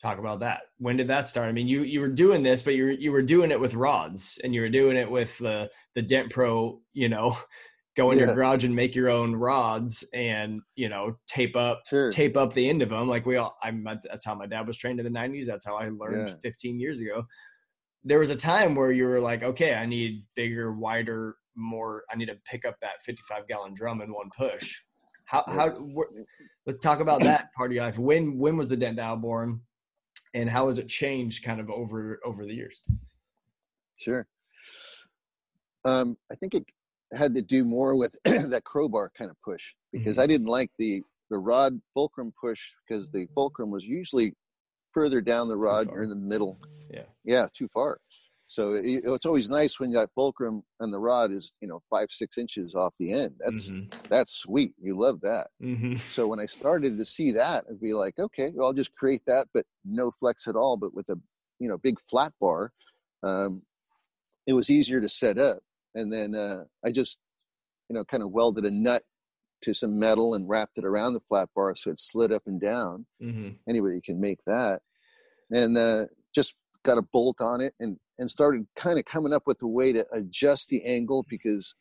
Talk about that. When did that start? I mean, you you were doing this, but you were you were doing it with rods, and you were doing it with the the Dent Pro. You know, go in your garage and make your own rods, and you know, tape up Sure. tape up the end of them like we all i'm that's how my dad was trained in the 90s that's how i learned Yeah. 15 years ago there was a time where you were like okay i need bigger wider more i need to pick up that 55 gallon drum in one push how how let's talk about that part of your life when when was the dent dial born and how has it changed kind of over over the years Sure. Um, I think it had to do more with that crowbar kind of push because Mhm. I didn't like the the rod fulcrum push because the fulcrum was usually further down the rod or in the middle. yeah Yeah, too far. So it, it's always nice when that fulcrum and the rod is you know five six inches off the end. That's Mhm. that's sweet. You love that. Mhm. So when I started to see that, I'd be like, okay, well, I'll just create that, but no flex at all, but with a you know big flat bar. Um, it was easier to set up, and then uh, I just you know kind of welded a nut to some metal and wrapped it around the flat bar so it slid up and down. Mhm. Anybody can make that, and uh, just got a bolt on it and and started kind of coming up with a way to adjust the angle because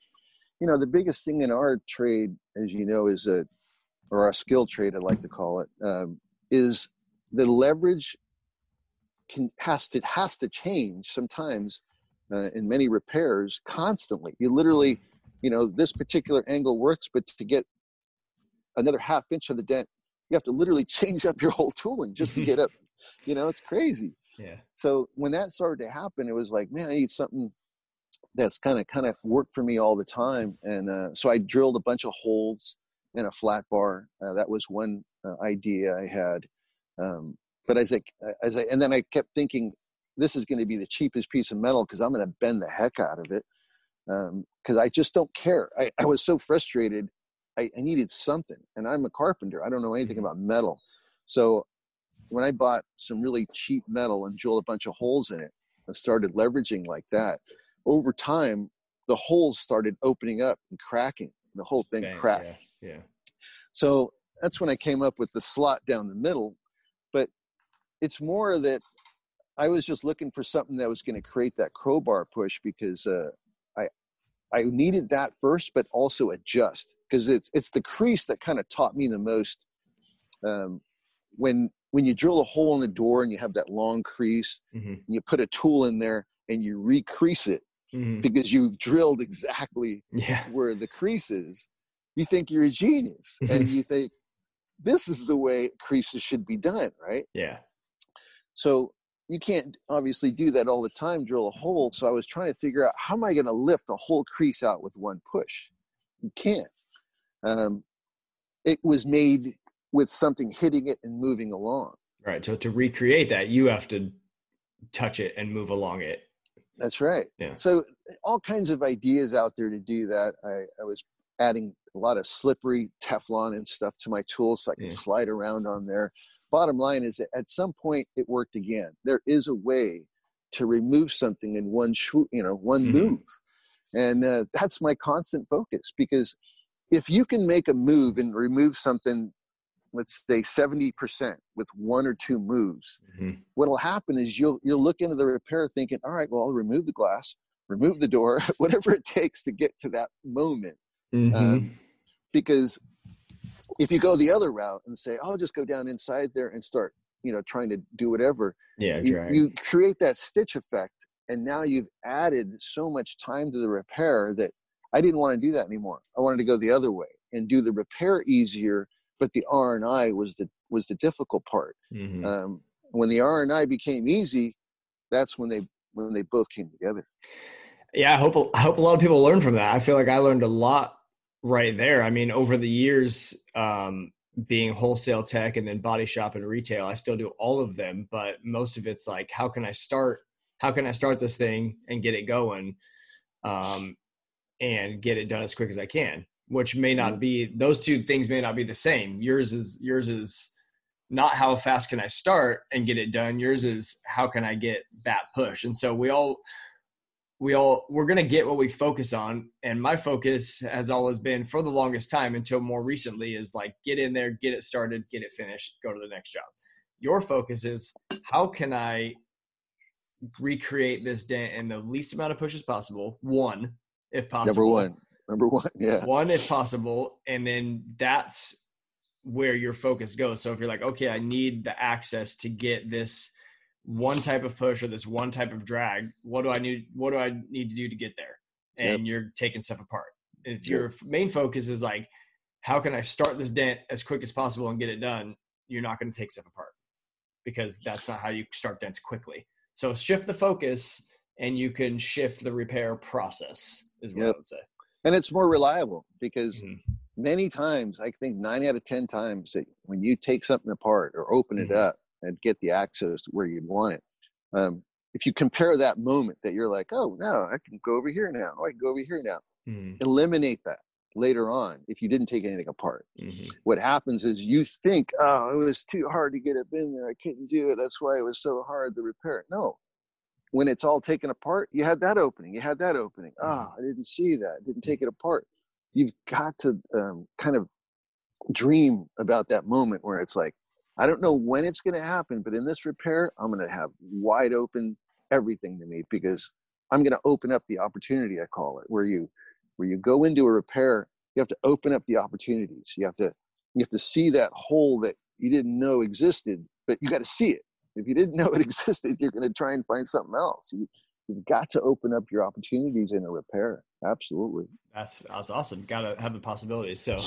you know the biggest thing in our trade as you know is a or our skill trade i like to call it um, is the leverage can has to has to change sometimes uh, in many repairs constantly. You literally you know this particular angle works but to get another half inch of the dent you have to literally change up your whole tooling just to get up you know it's crazy. Yeah. So when that started to happen it was like man i need something that's kind of kind of worked for me all the time. And uh, so i drilled a bunch of holes in a flat bar. Uh, that was one uh, idea i had. Um, but as i as i and then i kept thinking this is going to be the cheapest piece of metal because i'm going to bend the heck out of it. Because i just don't care. I, I was so frustrated I, I needed something and i'm a carpenter i don't know anything Mhm. about metal so when I bought some really cheap metal and drilled a bunch of holes in it and started leveraging like that, over time, the holes started opening up and cracking. The whole thing cracked. yeah yeah So that's when I came up with the slot down the middle. But it's more that I was just looking for something that was going to create that crowbar push because uh, I needed that first, but also adjust because it's it's the crease that kind of taught me the most. Um, when when you drill a hole in the door and you have that long crease, hmm you put a tool in there and you recrease it hmm because you drilled exactly Yeah. where the crease is, you think you're a genius and you think this is the way creases should be done, right? Yeah. So you can't obviously do that all the time, drill a hole. So I was trying to figure out how am I going to lift a whole crease out with one push? You can't. Um, it was made with something hitting it and moving along. Right. So to recreate that, you have to touch it and move along it. That's right. Yeah. So all kinds of ideas out there to do that. I, I was adding a lot of slippery Teflon and stuff to my tools so I could Yeah. slide around on there. Bottom line is that at some point it worked again. There is a way to remove something in one you know one Mhm. move, and uh, that's my constant focus because if you can make a move and remove something, let's say seventy percent with one or two moves, Mhm. what'll happen is you'll you'll look into the repair thinking, all right, well, I'll remove the glass, remove the door, whatever it takes to get to that moment. Mhm. Um, because if you go the other route and say, oh, I'll just go down inside there and start, you know, trying to do whatever, yeah. you, you create that stitch effect, and now you've added so much time to the repair that I didn't want to do that anymore. I wanted to go the other way and do the repair easier, but the R and I was the was the difficult part Mhm. um, when the R and I became easy, that's when they when they both came together. yeah i hope i hope a lot of people learn from that i feel like i learned a lot right there. I mean over the years um being wholesale tech and then body shop and retail i still do all of them but most of it's like how can i start how can i start this thing and get it going um and get it done as quick as i can which may not be those two things may not be the same. Yours is yours is not how fast can i start and get it done. Yours is how can i get that push? And so we all we all we're going to get what we focus on. And my focus has always been for the longest time until more recently is like get in there get it started get it finished go to the next job. Your focus is how can i recreate this dent in the least amount of pushes possible? One if possible. Number one, number one, yeah, one if possible. And then that's where your focus goes. So if you're like okay i need the access to get this one type of push or this one type of drag what do i need what do i need to do to get there? And you're taking stuff apart. If your f- main focus is like how can i start this dent as quick as possible and get it done? You're not going to take stuff apart because that's not how you start dents quickly. So shift the focus and you can shift the repair process is what i would say. And it's more reliable because Mhm. many times, I think nine out of ten times, that when you take something apart or open it Mhm. up and get the access where you'd want it, um, if you compare that moment that you're like, oh, no, I can go over here now, I can go over here now, Mhm. eliminate that later on if you didn't take anything apart. Mhm. what happens is you think, oh, it was too hard to get it in there. I couldn't do it. That's why it was so hard to repair it. No. When it's all taken apart, you had that opening. You had that opening. Ah, I didn't see that. Didn't take it apart. You've got to um, kind of dream about that moment where it's like, I don't know when it's going to happen, but in this repair, I'm going to have wide open everything to me because I'm going to open up the opportunity. I call it where you where you go into a repair, you have to open up the opportunities. You have to you have to see that hole that you didn't know existed, but you got to see it. If you didn't know it existed, you're going to try and find something else. You, you've got to open up your opportunities in a repair. Absolutely. That's that's awesome. Got to have the possibilities. So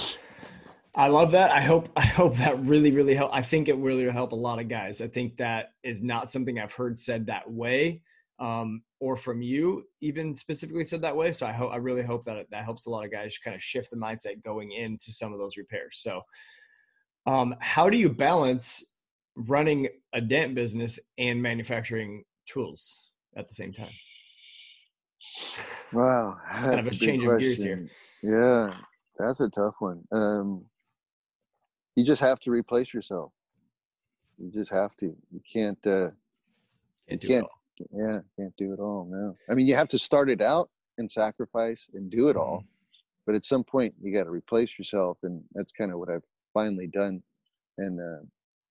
I love that. I hope I hope that really really help. I think it really will help a lot of guys. I think that is not something I've heard said that way, um, or from you even specifically said that way. So I hope I really hope that that helps a lot of guys kind of shift the mindset going into some of those repairs. So, um, how do you balance running a dent business and manufacturing tools at the same time? Wow. Kind of a change of gears here. Yeah, that's a tough one. Um, you just have to replace yourself. You just have to. You can't. Uh, Can't do can't- it all. yeah, can't do it all. No. I mean, you have to start it out and sacrifice and do it all. Mm-hmm. But at some point, you got to replace yourself, and that's kind of what I've finally done. And uh,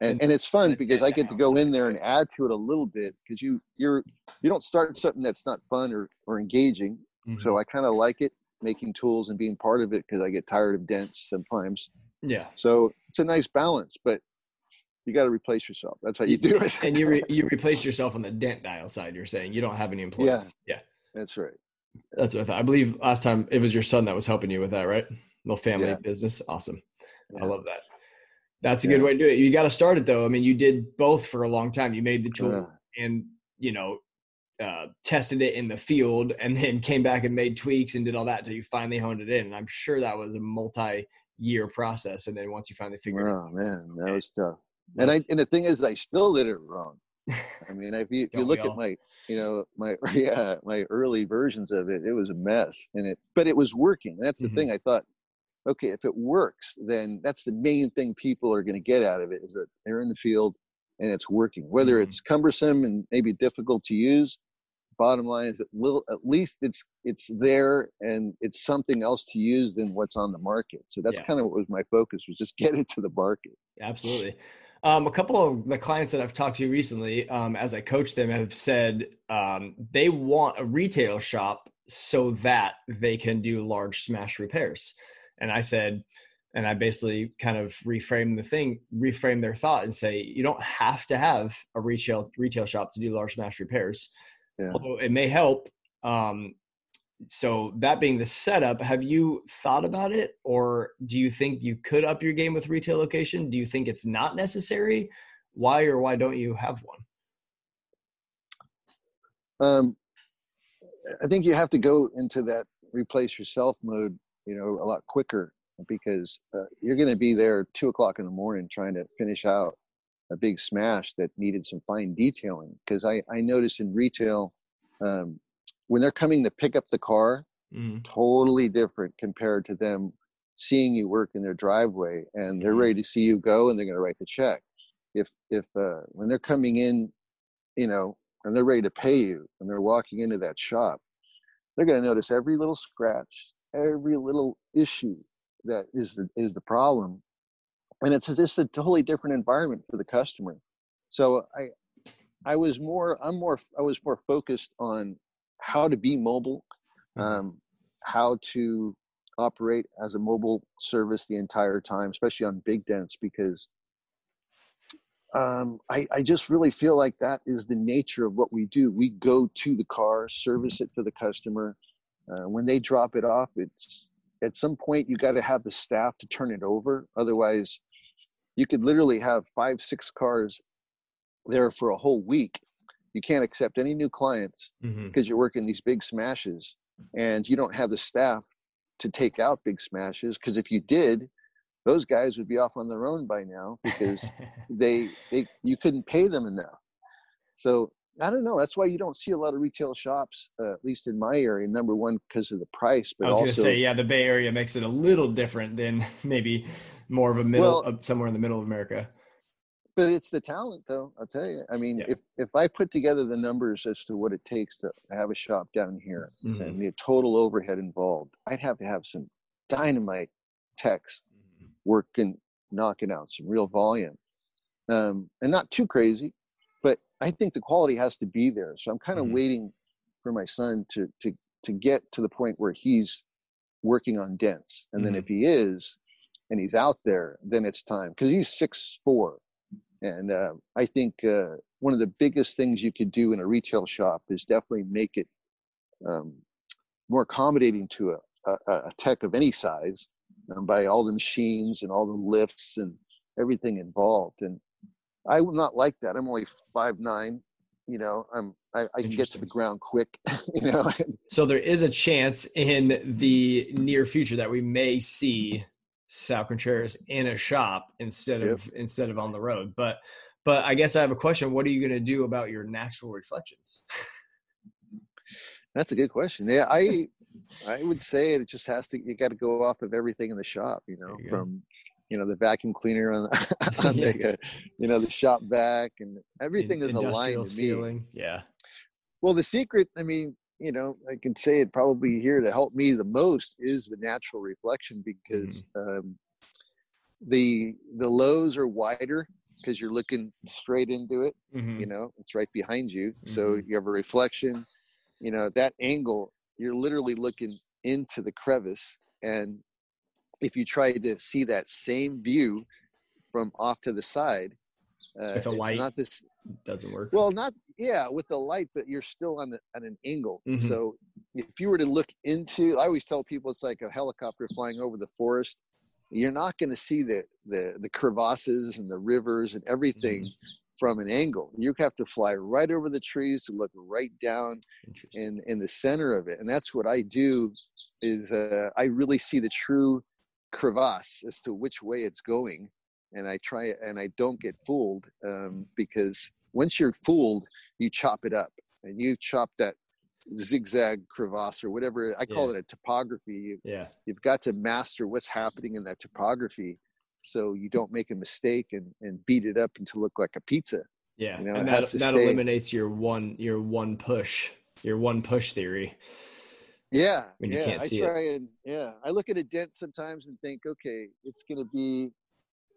and And it's fun because I get to go in there and add to it a little bit because you you're you don't start something that's not fun or or engaging. Mhm. So I kind of like it making tools and being part of it because I get tired of dents sometimes. Yeah. So it's a nice balance. But you got to replace yourself. That's how you do it. and you re, you replace yourself on the dent dial side. You're saying you don't have any employees. Yeah, yeah, that's right. That's what I thought. I believe last time it was your son that was helping you with that, right? Little family yeah. business. Awesome. Yeah. I love that. That's a yeah. good way to do it. You got to start it though. I mean, you did both for a long time. You made the tool and you know uh, tested it in the field, and then came back and made tweaks and did all that until you finally honed it in. And I'm sure that was a multi-year process. And then once you finally figure oh it man, that was tough. And I and the thing is, I still did it wrong. I mean, if you, if you look at my, you know, my yeah, my early versions of it, it was a mess, and it, but it was working. That's the mm-hmm. thing. I thought, okay, if it works, then that's the main thing people are going to get out of it is that they're in the field and it's working. Whether mm-hmm. it's cumbersome and maybe difficult to use, bottom line is that little, at least it's it's there and it's something else to use than what's on the market. So that's yeah. kind of what was my focus was just get it to the market. Absolutely. Um, a couple of the clients that I've talked to recently, um, as I coach them, have said um, they want a retail shop so that they can do large smash repairs. And I said, and I basically kind of reframe the thing, reframe their thought, and say you don't have to have a retail retail shop to do large smash repairs. Yeah. Although it may help. Um, so that being the setup, have you thought about it, or do you think you could up your game with retail location? Do you think it's not necessary? Why or why don't you have one? Um, I think you have to go into that replace yourself mode, you know, a lot quicker because uh, you're going to be there two o'clock in the morning trying to finish out a big smash that needed some fine detailing. Because I I noticed in retail. Um, when they're coming to pick up the car, mm. totally different compared to them seeing you work in their driveway and they're mm-hmm. ready to see you go and they're going to write the check. If if uh, when they're coming in, you know, and they're ready to pay you and they're walking into that shop, they're going to notice every little scratch, every little issue that is the is the problem, and it's just a totally different environment for the customer. So I I was more I'm more I was more focused on how to be mobile, mm-hmm. um, how to operate as a mobile service the entire time, especially on big dents, because um, I, I, just really feel like that is the nature of what we do. We go to the car, service it for the customer. Uh, when they drop it off, it's at some point you got to have the staff to turn it over. Otherwise, you could literally have five, six cars there for a whole week. You can't accept any new clients because mm-hmm. you're working these big smashes and you don't have the staff to take out big smashes. Because if you did those guys would be off on their own by now because they they you couldn't pay them enough. So i don't know that's why you don't see a lot of retail shops uh, at least in my area number one because of the price but i was going to say yeah the bay area makes it a little different than maybe more of a middle well, somewhere in the middle of america but it's the talent though i'll tell you i mean yeah. if if i put together the numbers as to what it takes to have a shop down here mm-hmm. and the total overhead involved i'd have to have some dynamite techs mm-hmm. working knocking out some real volume um, and not too crazy i think the quality has to be there so i'm kind of mm-hmm. waiting for my son to to to get to the point where he's working on dents and then if mm-hmm. he is and he's out there then it's time because he's six four and uh, I think uh, one of the biggest things you could do in a retail shop is definitely make it um, more accommodating to a, a, a, tech of any size um, by all the machines and all the lifts and everything involved. And I would not like that. I'm only five nine. You know, I'm I, I can get to the ground quick. you know. so there is a chance in the near future that we may see Sal Contreras in a shop instead of yep. instead of on the road. But but I guess I have a question. What are you going to do about your natural reflections? That's a good question. Yeah, I I would say it just has to. You got to go off of everything in the shop. You know, you from you know the vacuum cleaner on, on yeah. the uh, you know the shop vac and everything in, is aligned to ceiling. me. Yeah. Well, the secret. I mean, you know, I can say it probably here to help me the most is the natural reflection because mm-hmm. um, the the lows are wider because you're looking straight into it. Mm-hmm. You know, it's right behind you, mm-hmm. so you have a reflection. You know, that angle, you're literally looking into the crevice, and if you try to see that same view from off to the side, Uh, With it's light. not this. Doesn't work. Well, not yeah, with the light, but you're still on the at an angle. Mhm. So if you were to look into, I always tell people it's like a helicopter flying over the forest. You're not going to see the the the crevasses and the rivers and everything Mm-hmm. from an angle. You have to fly right over the trees to look right down in in the center of it and that's what i do is uh, i really see the true crevasse as to which way it's going and i try and i don't get fooled um, because once you're fooled you chop it up and you chop that zigzag crevasse or whatever i call Yeah. it a topography you, yeah. you've got to master what's happening in that topography so you don't make a mistake and, and beat it up until look like a pizza Yeah. You know, and that that stay- eliminates your one your one push your one push theory. Yeah, when you yeah. can't I see it. try and yeah, I look at a dent sometimes and think, okay, it's going to be,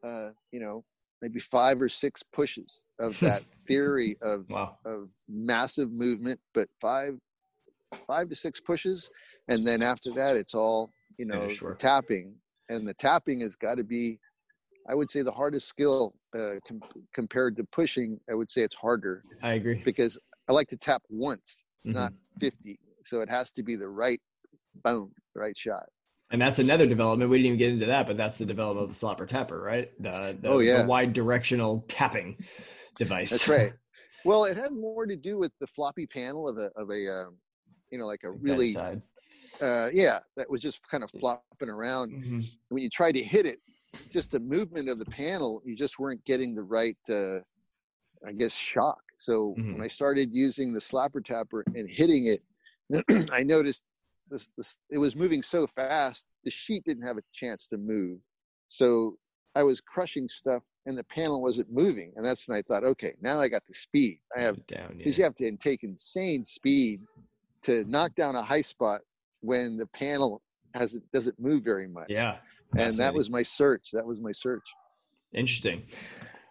uh, you know, maybe five or six pushes of that theory of Wow. of massive movement, but five five to six pushes, and then after that, it's all you know Finish work. tapping, and the tapping has got to be. I would say the hardest skill uh, com- compared to pushing. I would say it's harder I agree. because I like to tap once, Mhm. not 50. So it has to be the right boom, the right shot. And that's another development. We didn't even get into that, but that's the development of the slapper tapper, right? The, the, Oh, yeah. the wide directional tapping device. That's right. Well, it had more to do with the floppy panel of a of a um, you know like a really uh, yeah that was just kind of flopping around. Mhm. When you tried to hit it, just the movement of the panel, you just weren't getting the right uh, I guess shock. So Mhm. when I started using the slapper tapper and hitting it, I noticed this, this it was moving so fast the sheet didn't have a chance to move. So I was crushing stuff and the panel wasn't moving. And that's when I thought, okay, now I got the speed. I have down. because Yeah. you have to take insane speed to knock down a high spot when the panel has it doesn't move very much. yeah. And that was my search. That was my search. Interesting.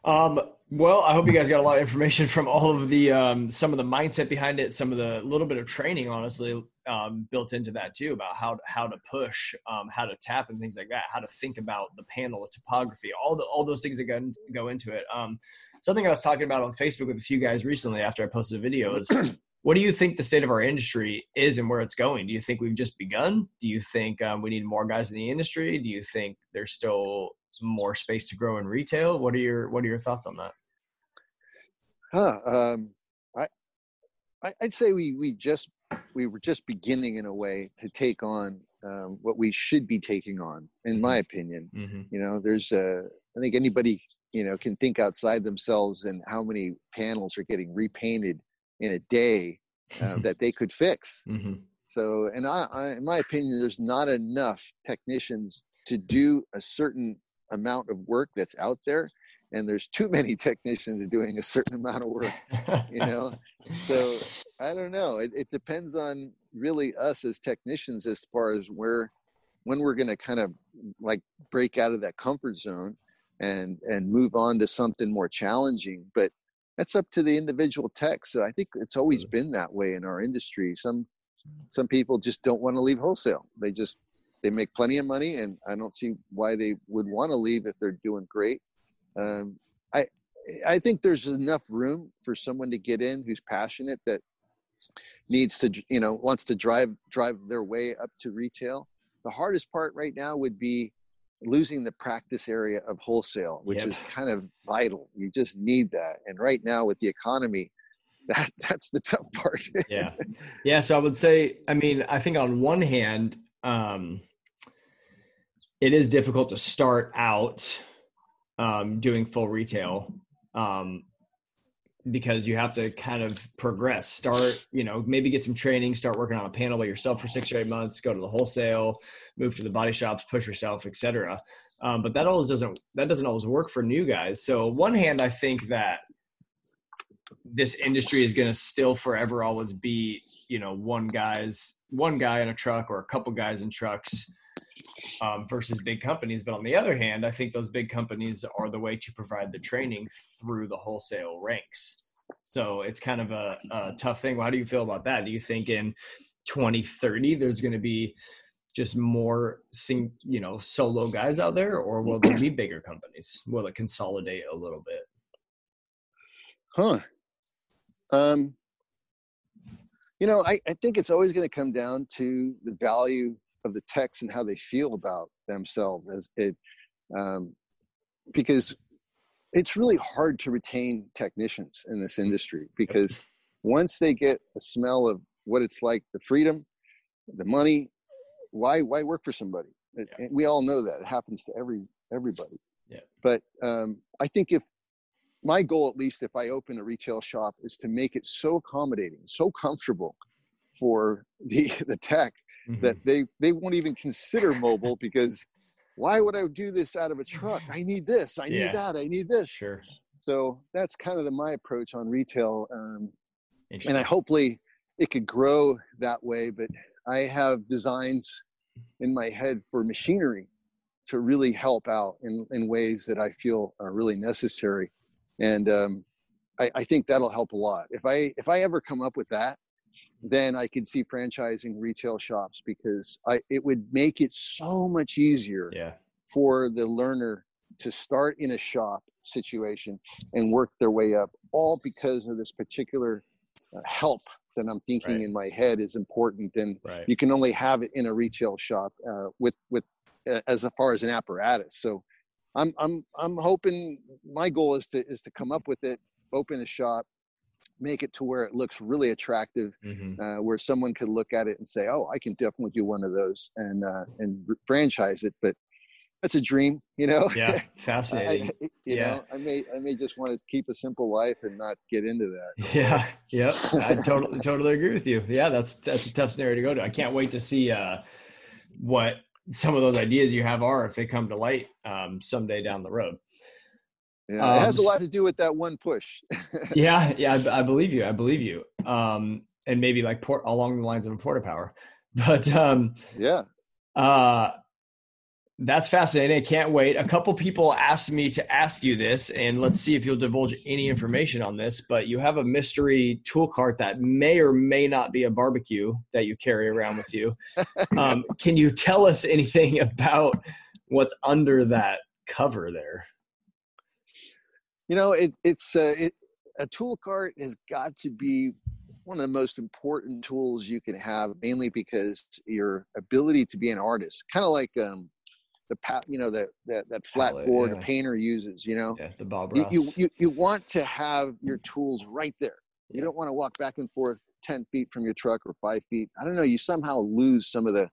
Um, well, I hope you guys got a lot of information from all of the um, some of the mindset behind it, some of the little bit of training, honestly, um, built into that too about how how to push, um, how to tap, and things like that. How to think about the panel, the topography, all the all those things that go go into it. Um, something I was talking about on Facebook with a few guys recently after I posted a video is. What do you think the state of our industry is and where it's going? Do you think we've just begun? Do you think um, we need more guys in the industry? Do you think there's still more space to grow in retail? What are your What are your thoughts on that? Huh. Um, I, I I'd say we we just we were just beginning in a way to take on um, what we should be taking on, in my opinion. Mm-hmm. You know, there's uh, I think anybody you know can think outside themselves and how many panels are getting repainted in a day uh, that they could fix. mm-hmm. So, and I, I, in my opinion, there's not enough technicians to do a certain amount of work that's out there, and there's too many technicians doing a certain amount of work. You know, so I don't know. It, it depends on really us as technicians as far as where, when we're going to kind of like break out of that comfort zone, and and move on to something more challenging. But that's up to the individual tech. So I think it's always been that way in our industry. Some some people just don't want to leave wholesale. They just they make plenty of money, and I don't see why they would want to leave if they're doing great. Um, I I think there's enough room for someone to get in who's passionate that needs to you know wants to drive drive their way up to retail. The hardest part right now would be losing the practice area of wholesale, which Yep. is kind of vital. You just need that, and right now with the economy, that that's the tough part. yeah, yeah. So I would say, I mean, I think on one hand, um, it is difficult to start out um, doing full retail um, because you have to kind of progress. Start, you know, maybe get some training, start working on a panel by yourself for six or eight months, go to the wholesale, move to the body shops, push yourself, etc. Um, but that always doesn't that doesn't always work for new guys. So one hand, I think that this industry is going to still forever always be you know one guy's one guy in a truck or a couple guys in trucks um, versus big companies. But on the other hand i think those big companies are the way to provide the training through the wholesale ranks. So it's kind of a, a tough thing. Well, how do you feel about that? Do you think in 2030 there's going to be just more sing you know solo guys out there or will there be bigger companies? Will it consolidate a little bit? Huh. Um, you know, I, I think it's always going to come down to the value of the techs and how they feel about themselves as it, um, because it's really hard to retain technicians in this industry because once they get a smell of what it's like, the freedom, the money, why why work for somebody? Yeah. we all know that it happens to every everybody. Yeah. But um, I think if my goal, at least, if I open a retail shop, is to make it so accommodating, so comfortable for the the tech mm-hmm. that they they won't even consider mobile because why would I do this out of a truck? I need this, I yeah. need that, I need this. Sure. So that's kind of the, my approach on retail, um, and I hopefully it could grow that way. But I have designs in my head for machinery to really help out in, in ways that I feel are really necessary. And um, I, I think that'll help a lot. If I if I ever come up with that, then I could see franchising retail shops because I it would make it so much easier yeah. for the learner to start in a shop situation and work their way up all because of this particular uh, help that I'm thinking right. in my head is important and right. you can only have it in a retail shop uh, with with uh, as far as an apparatus so I'm I'm I'm hoping my goal is to is to come up with it open a shop make it to where it looks really attractive, mm-hmm. uh, where someone could look at it and say, "Oh, I can definitely do one of those," and uh, and franchise it. But that's a dream, you know. Yeah, fascinating. I, you yeah. know, I may I may just want to keep a simple life and not get into that. Yeah, yeah, I totally totally agree with you. Yeah, that's that's a tough scenario to go to. I can't wait to see uh, what some of those ideas you have are if they come to light um, someday down the road. Yeah, um, it has a lot to do with that one push. yeah, yeah, I, I, believe you. I believe you. Um, and maybe like port along the lines of a porta power, but um, yeah, uh, that's fascinating. I can't wait. A couple people asked me to ask you this, and let's see if you'll divulge any information on this. But you have a mystery tool cart that may or may not be a barbecue that you carry around with you. Um, can you tell us anything about what's under that cover there? You know it, it's uh, it, a tool cart has got to be one of the most important tools you can have mainly because your ability to be an artist kind of like um the pat you know that that, that flat Palette, board yeah. a painter uses you know yeah, the Bob you, you, you you want to have your tools right there you yeah. don't want to walk back and forth 10 feet from your truck or five feet i don't know you somehow lose some of the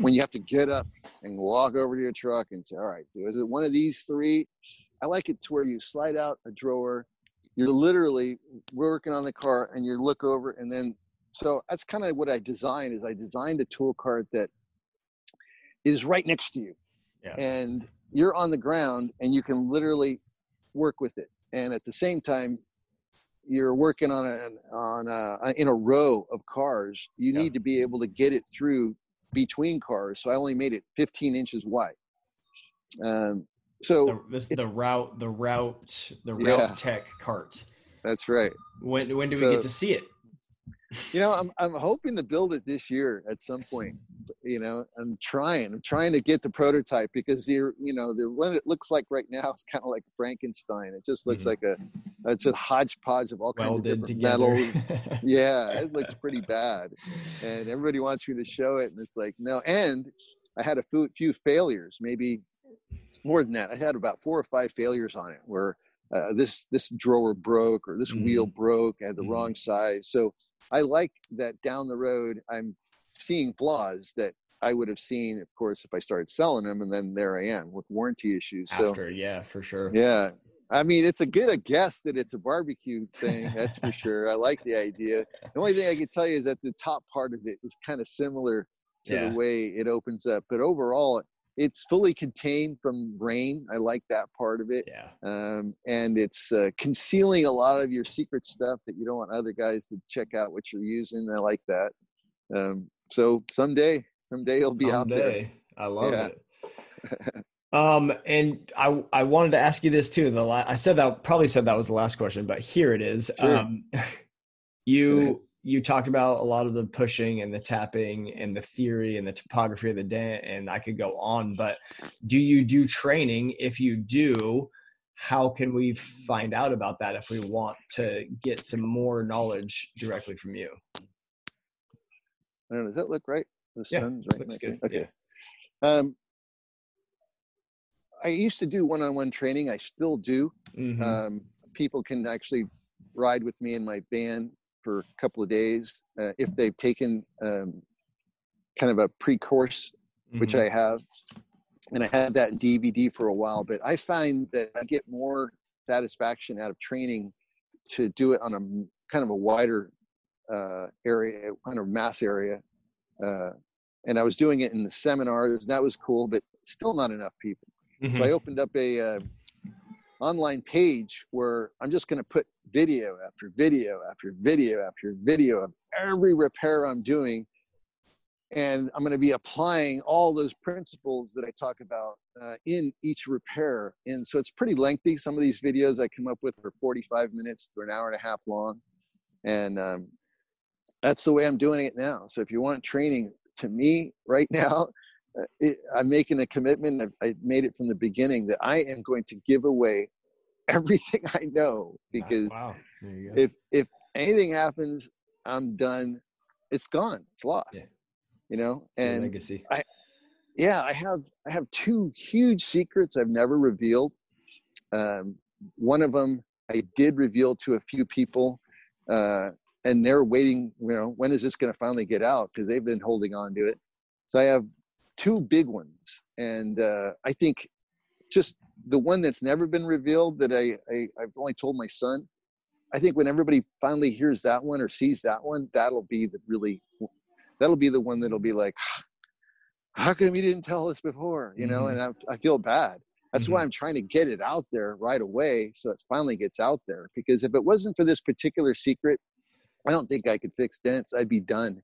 when you have to get up and walk over to your truck and say all right is it one of these three I like it to where you slide out a drawer. You're literally working on the car and you look over and then so that's kind of what I designed is I designed a tool cart that is right next to you. Yeah. And you're on the ground and you can literally work with it. And at the same time, you're working on a on a in a row of cars. You yeah. need to be able to get it through between cars. So I only made it 15 inches wide. Um, so the, this is the route, the route, the route yeah, tech cart. That's right. When when do so, we get to see it? You know, I'm I'm hoping to build it this year at some point. You know, I'm trying. I'm trying to get the prototype because the you know the one it looks like right now is kind of like Frankenstein. It just looks mm-hmm. like a it's a hodgepodge of all kinds Welded of different together. metals. yeah, it looks pretty bad, and everybody wants me to show it, and it's like no. And I had a few, few failures, maybe more than that. I had about four or five failures on it where uh, this this drawer broke or this mm-hmm. wheel broke, I had the mm-hmm. wrong size. So I like that down the road I'm seeing flaws that I would have seen, of course, if I started selling them, and then there I am with warranty issues. After, so, yeah, for sure. Yeah, I mean, it's a good a guess that it's a barbecue thing. That's for sure. I like the idea. The only thing I can tell you is that the top part of it is kind of similar to yeah. the way it opens up, but overall, it's fully contained from rain. I like that part of it. Yeah. Um, and it's uh, concealing a lot of your secret stuff that you don't want other guys to check out what you're using. I like that. Um, so someday, someday it'll be someday. out there. I love yeah. it. um, and I I wanted to ask you this too. The la- I said that probably said that was the last question, but here it is. Sure. Um, you you talked about a lot of the pushing and the tapping and the theory and the topography of the dent and i could go on but do you do training if you do how can we find out about that if we want to get some more knowledge directly from you? Know. Does that look right? The yeah, sun's right. looks good. Okay. Yeah. Um, I used to do one-on-one training. I still do. Mhm. Um, people can actually ride with me in my van for a couple of days uh, if they've taken um, kind of a pre-course, which Mhm. I have, and I had that DVD for a while. But I find that I get more satisfaction out of training to do it on a kind of a wider uh, area, kind of mass area. Uh, and I was doing it in the seminars, and that was cool, but still not enough people. So Mhm. I opened up a uh, online page where I'm just going to put video after video after video after video of every repair I'm doing, and I'm going to be applying all those principles that I talk about uh, in each repair. And so it's pretty lengthy. Some of these videos I come up with are 45 minutes to an hour and a half long, and um, that's the way I'm doing it now. So if you want training, to me right now, uh, it, I'm making a commitment. I've, I made it from the beginning that I am going to give away everything I know because wow. There you go. if if anything happens, I'm done. It's gone. It's lost. Yeah. You know, It's and legacy. yeah, I have I have two huge secrets I've never revealed. Um, one of them I did reveal to a few people, uh, and they're waiting. You know, when is this going to finally get out? Because they've been holding on to it. So I have two big ones, and uh, I think just the one that's never been revealed that I, I I've only told my son. I think when everybody finally hears that one or sees that one, that'll be the really that'll be the one that'll be like, how come you didn't tell us before? You know, Mhm. and I, I feel bad. That's why Mhm. I'm trying to get it out there right away, so it finally gets out there. Because if it wasn't for this particular secret, I don't think I could fix dents. I'd be done.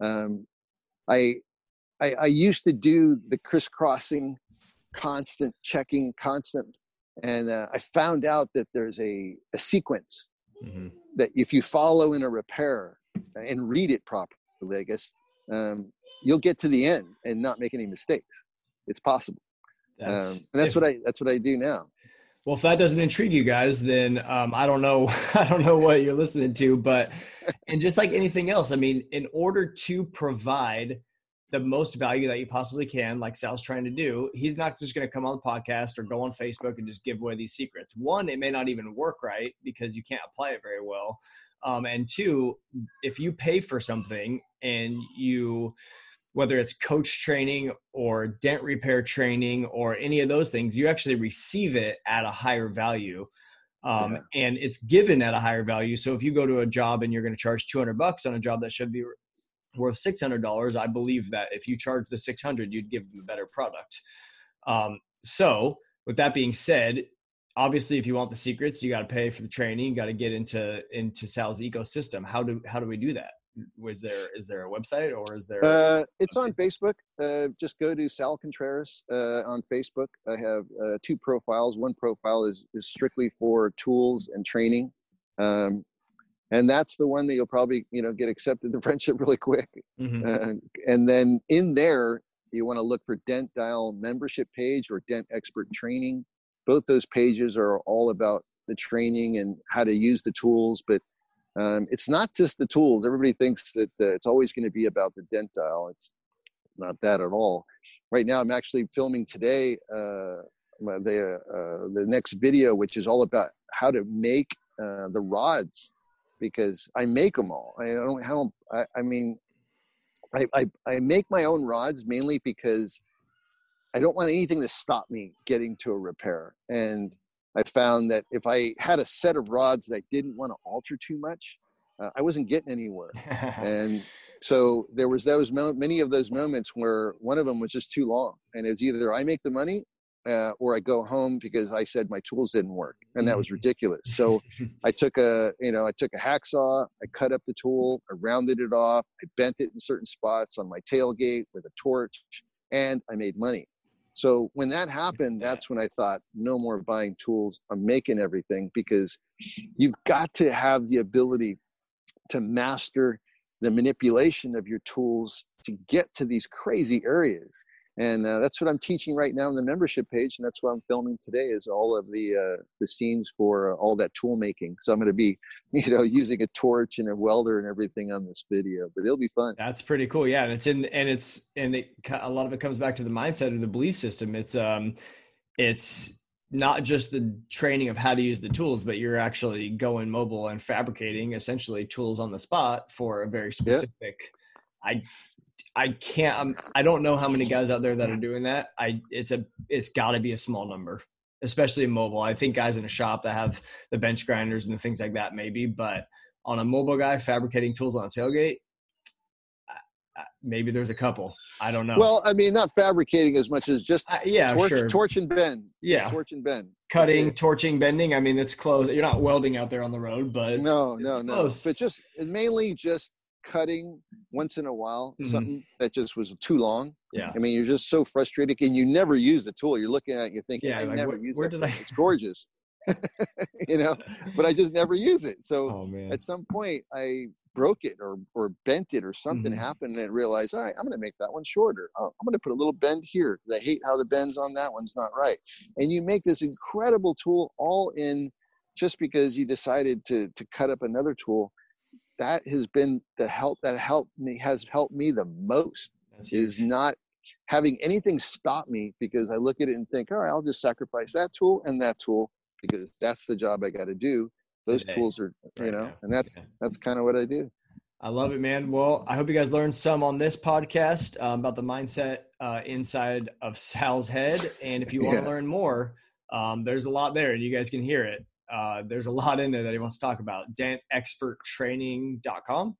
Um, I, I I used to do the crisscrossing, constant checking, constant, and uh, I found out that there's a, a sequence Mhm. that if you follow in a repair and read it properly, I guess um, you'll get to the end and not make any mistakes. It's possible. Um, That's, and that's if- what I that's what I do now. Well, if that doesn't intrigue you guys, then um, I don't know. I don't know what you're listening to, but and just like anything else, I mean, in order to provide the most value that you possibly can, like Sal's trying to do, he's not just going to come on the podcast or go on Facebook and just give away these secrets. One, it may not even work right because you can't apply it very well. Um, and two, if you pay for something and you whether it's coach training or dent repair training or any of those things, you actually receive it at a higher value. Um, And it's given at a higher value. So if you go to a job and you're going to charge 200 bucks on a job that should be worth $600, I believe that if you charge the 600, you'd give them a better product. Um, so with that being said, obviously if you want the secrets, you got to pay for the training. You got to get into, into Sal's ecosystem. How do, how do we do that? Was there, is there a website or is there? Uh, it's on Facebook. Uh, just go to Sal Contreras uh, on Facebook. I have uh, two profiles. One profile is, is strictly for tools and training, um, and that's the one that you'll probably you know get accepted the friendship really quick. Mhm. Uh, and then in there, you want to look for Dent Dial membership page or Dent Expert Training. Both those pages are all about the training and how to use the tools, but um, it's not just the tools. Everybody thinks that uh, it's always going to be about the Dent Dial. It's not that at all. Right now, I'm actually filming today uh, the uh, the next video, which is all about how to make uh, the rods because I make them all. I don't. Don't, I, I mean, I, I I make my own rods mainly because I don't want anything to stop me getting to a repair. And I found that if I had a set of rods that I didn't want to alter too much, uh, I wasn't getting anywhere. And so there was those mo- many of those moments where one of them was just too long, and it's either I make the money uh, or I go home because I said my tools didn't work, and that was ridiculous. So I took a you know I took a hacksaw, I cut up the tool, I rounded it off, I bent it in certain spots on my tailgate with a torch, and I made money. So when that happened, that's when I thought, no more buying tools. I'm making everything because you've got to have the ability to master the manipulation of your tools to get to these crazy areas. And uh, that's what I'm teaching right now in the membership page, and that's what I'm filming today is all of the uh, the scenes for uh, all that tool making. So I'm going to be, you know, using a torch and a welder and everything on this video, but it'll be fun. That's pretty cool, yeah. And it's in, and it's, and it, a lot of it comes back to the mindset and the belief system. It's, um, it's not just the training of how to use the tools, but you're actually going mobile and fabricating essentially tools on the spot for a very specific. Yeah. I I can't. I'm, I don't know how many guys out there that are doing that. I it's a it's got to be a small number, especially in mobile. I think guys in a shop that have the bench grinders and the things like that maybe, but on a mobile guy fabricating tools on a tailgate, maybe there's a couple. I don't know. Well, I mean, not fabricating as much as just uh, yeah, torch, sure. torch and bend. Yeah, torch and bend. Cutting, okay. torching, bending. I mean, it's close. You're not welding out there on the road, but it's, no, no, close. no. But just mainly just cutting once in a while mm-hmm. something that just was too long. Yeah. I mean, you're just so frustrated and you never use the tool. You're looking at it, you're thinking, yeah, I like, never where, use where it. I... It's gorgeous. you know, but I just never use it. So oh, at some point I broke it or, or bent it or something mm-hmm. happened and realized, all right, I'm going to make that one shorter. Oh, I'm going to put a little bend here because I hate how the bends on that one's not right. And you make this incredible tool all in just because you decided to, to cut up another tool that has been the help that helped me has helped me the most is not having anything stop me because I look at it and think, all right, I'll just sacrifice that tool and that tool because that's the job I got to do. Those Today. tools are, you right know, now. and that's yeah. that's kind of what I do. I love it, man. Well, I hope you guys learned some on this podcast um, about the mindset uh, inside of Sal's head. And if you want to yeah. learn more, um, there's a lot there, and you guys can hear it. Uh, there's a lot in there that he wants to talk about. DentExpertTraining.com.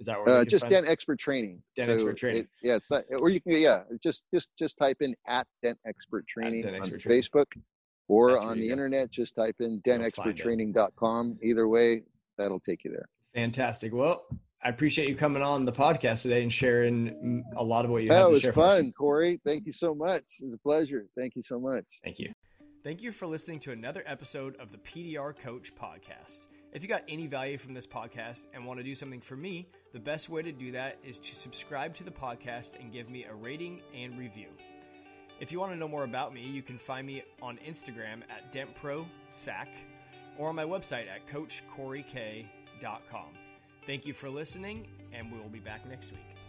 Is that where uh, just Dent Expert Training? Dent so Expert Training. It, yeah, it's not, or you can yeah just just just type in at Dent Expert Training Dent on Expert Facebook, or That's on the go. internet just type in DentExpertTraining.com. Either way, that'll take you there. Fantastic. Well, I appreciate you coming on the podcast today and sharing a lot of what you have. That was fun, Cory. Thank you so much. It was a pleasure. Thank you so much. Thank you. Thank you for listening to another episode of the PDR Coach Podcast. If you got any value from this podcast and want to do something for me, the best way to do that is to subscribe to the podcast and give me a rating and review. If you want to know more about me, you can find me on Instagram at DentProSac or on my website at CoachCoryK.com. Thank you for listening, and we will be back next week.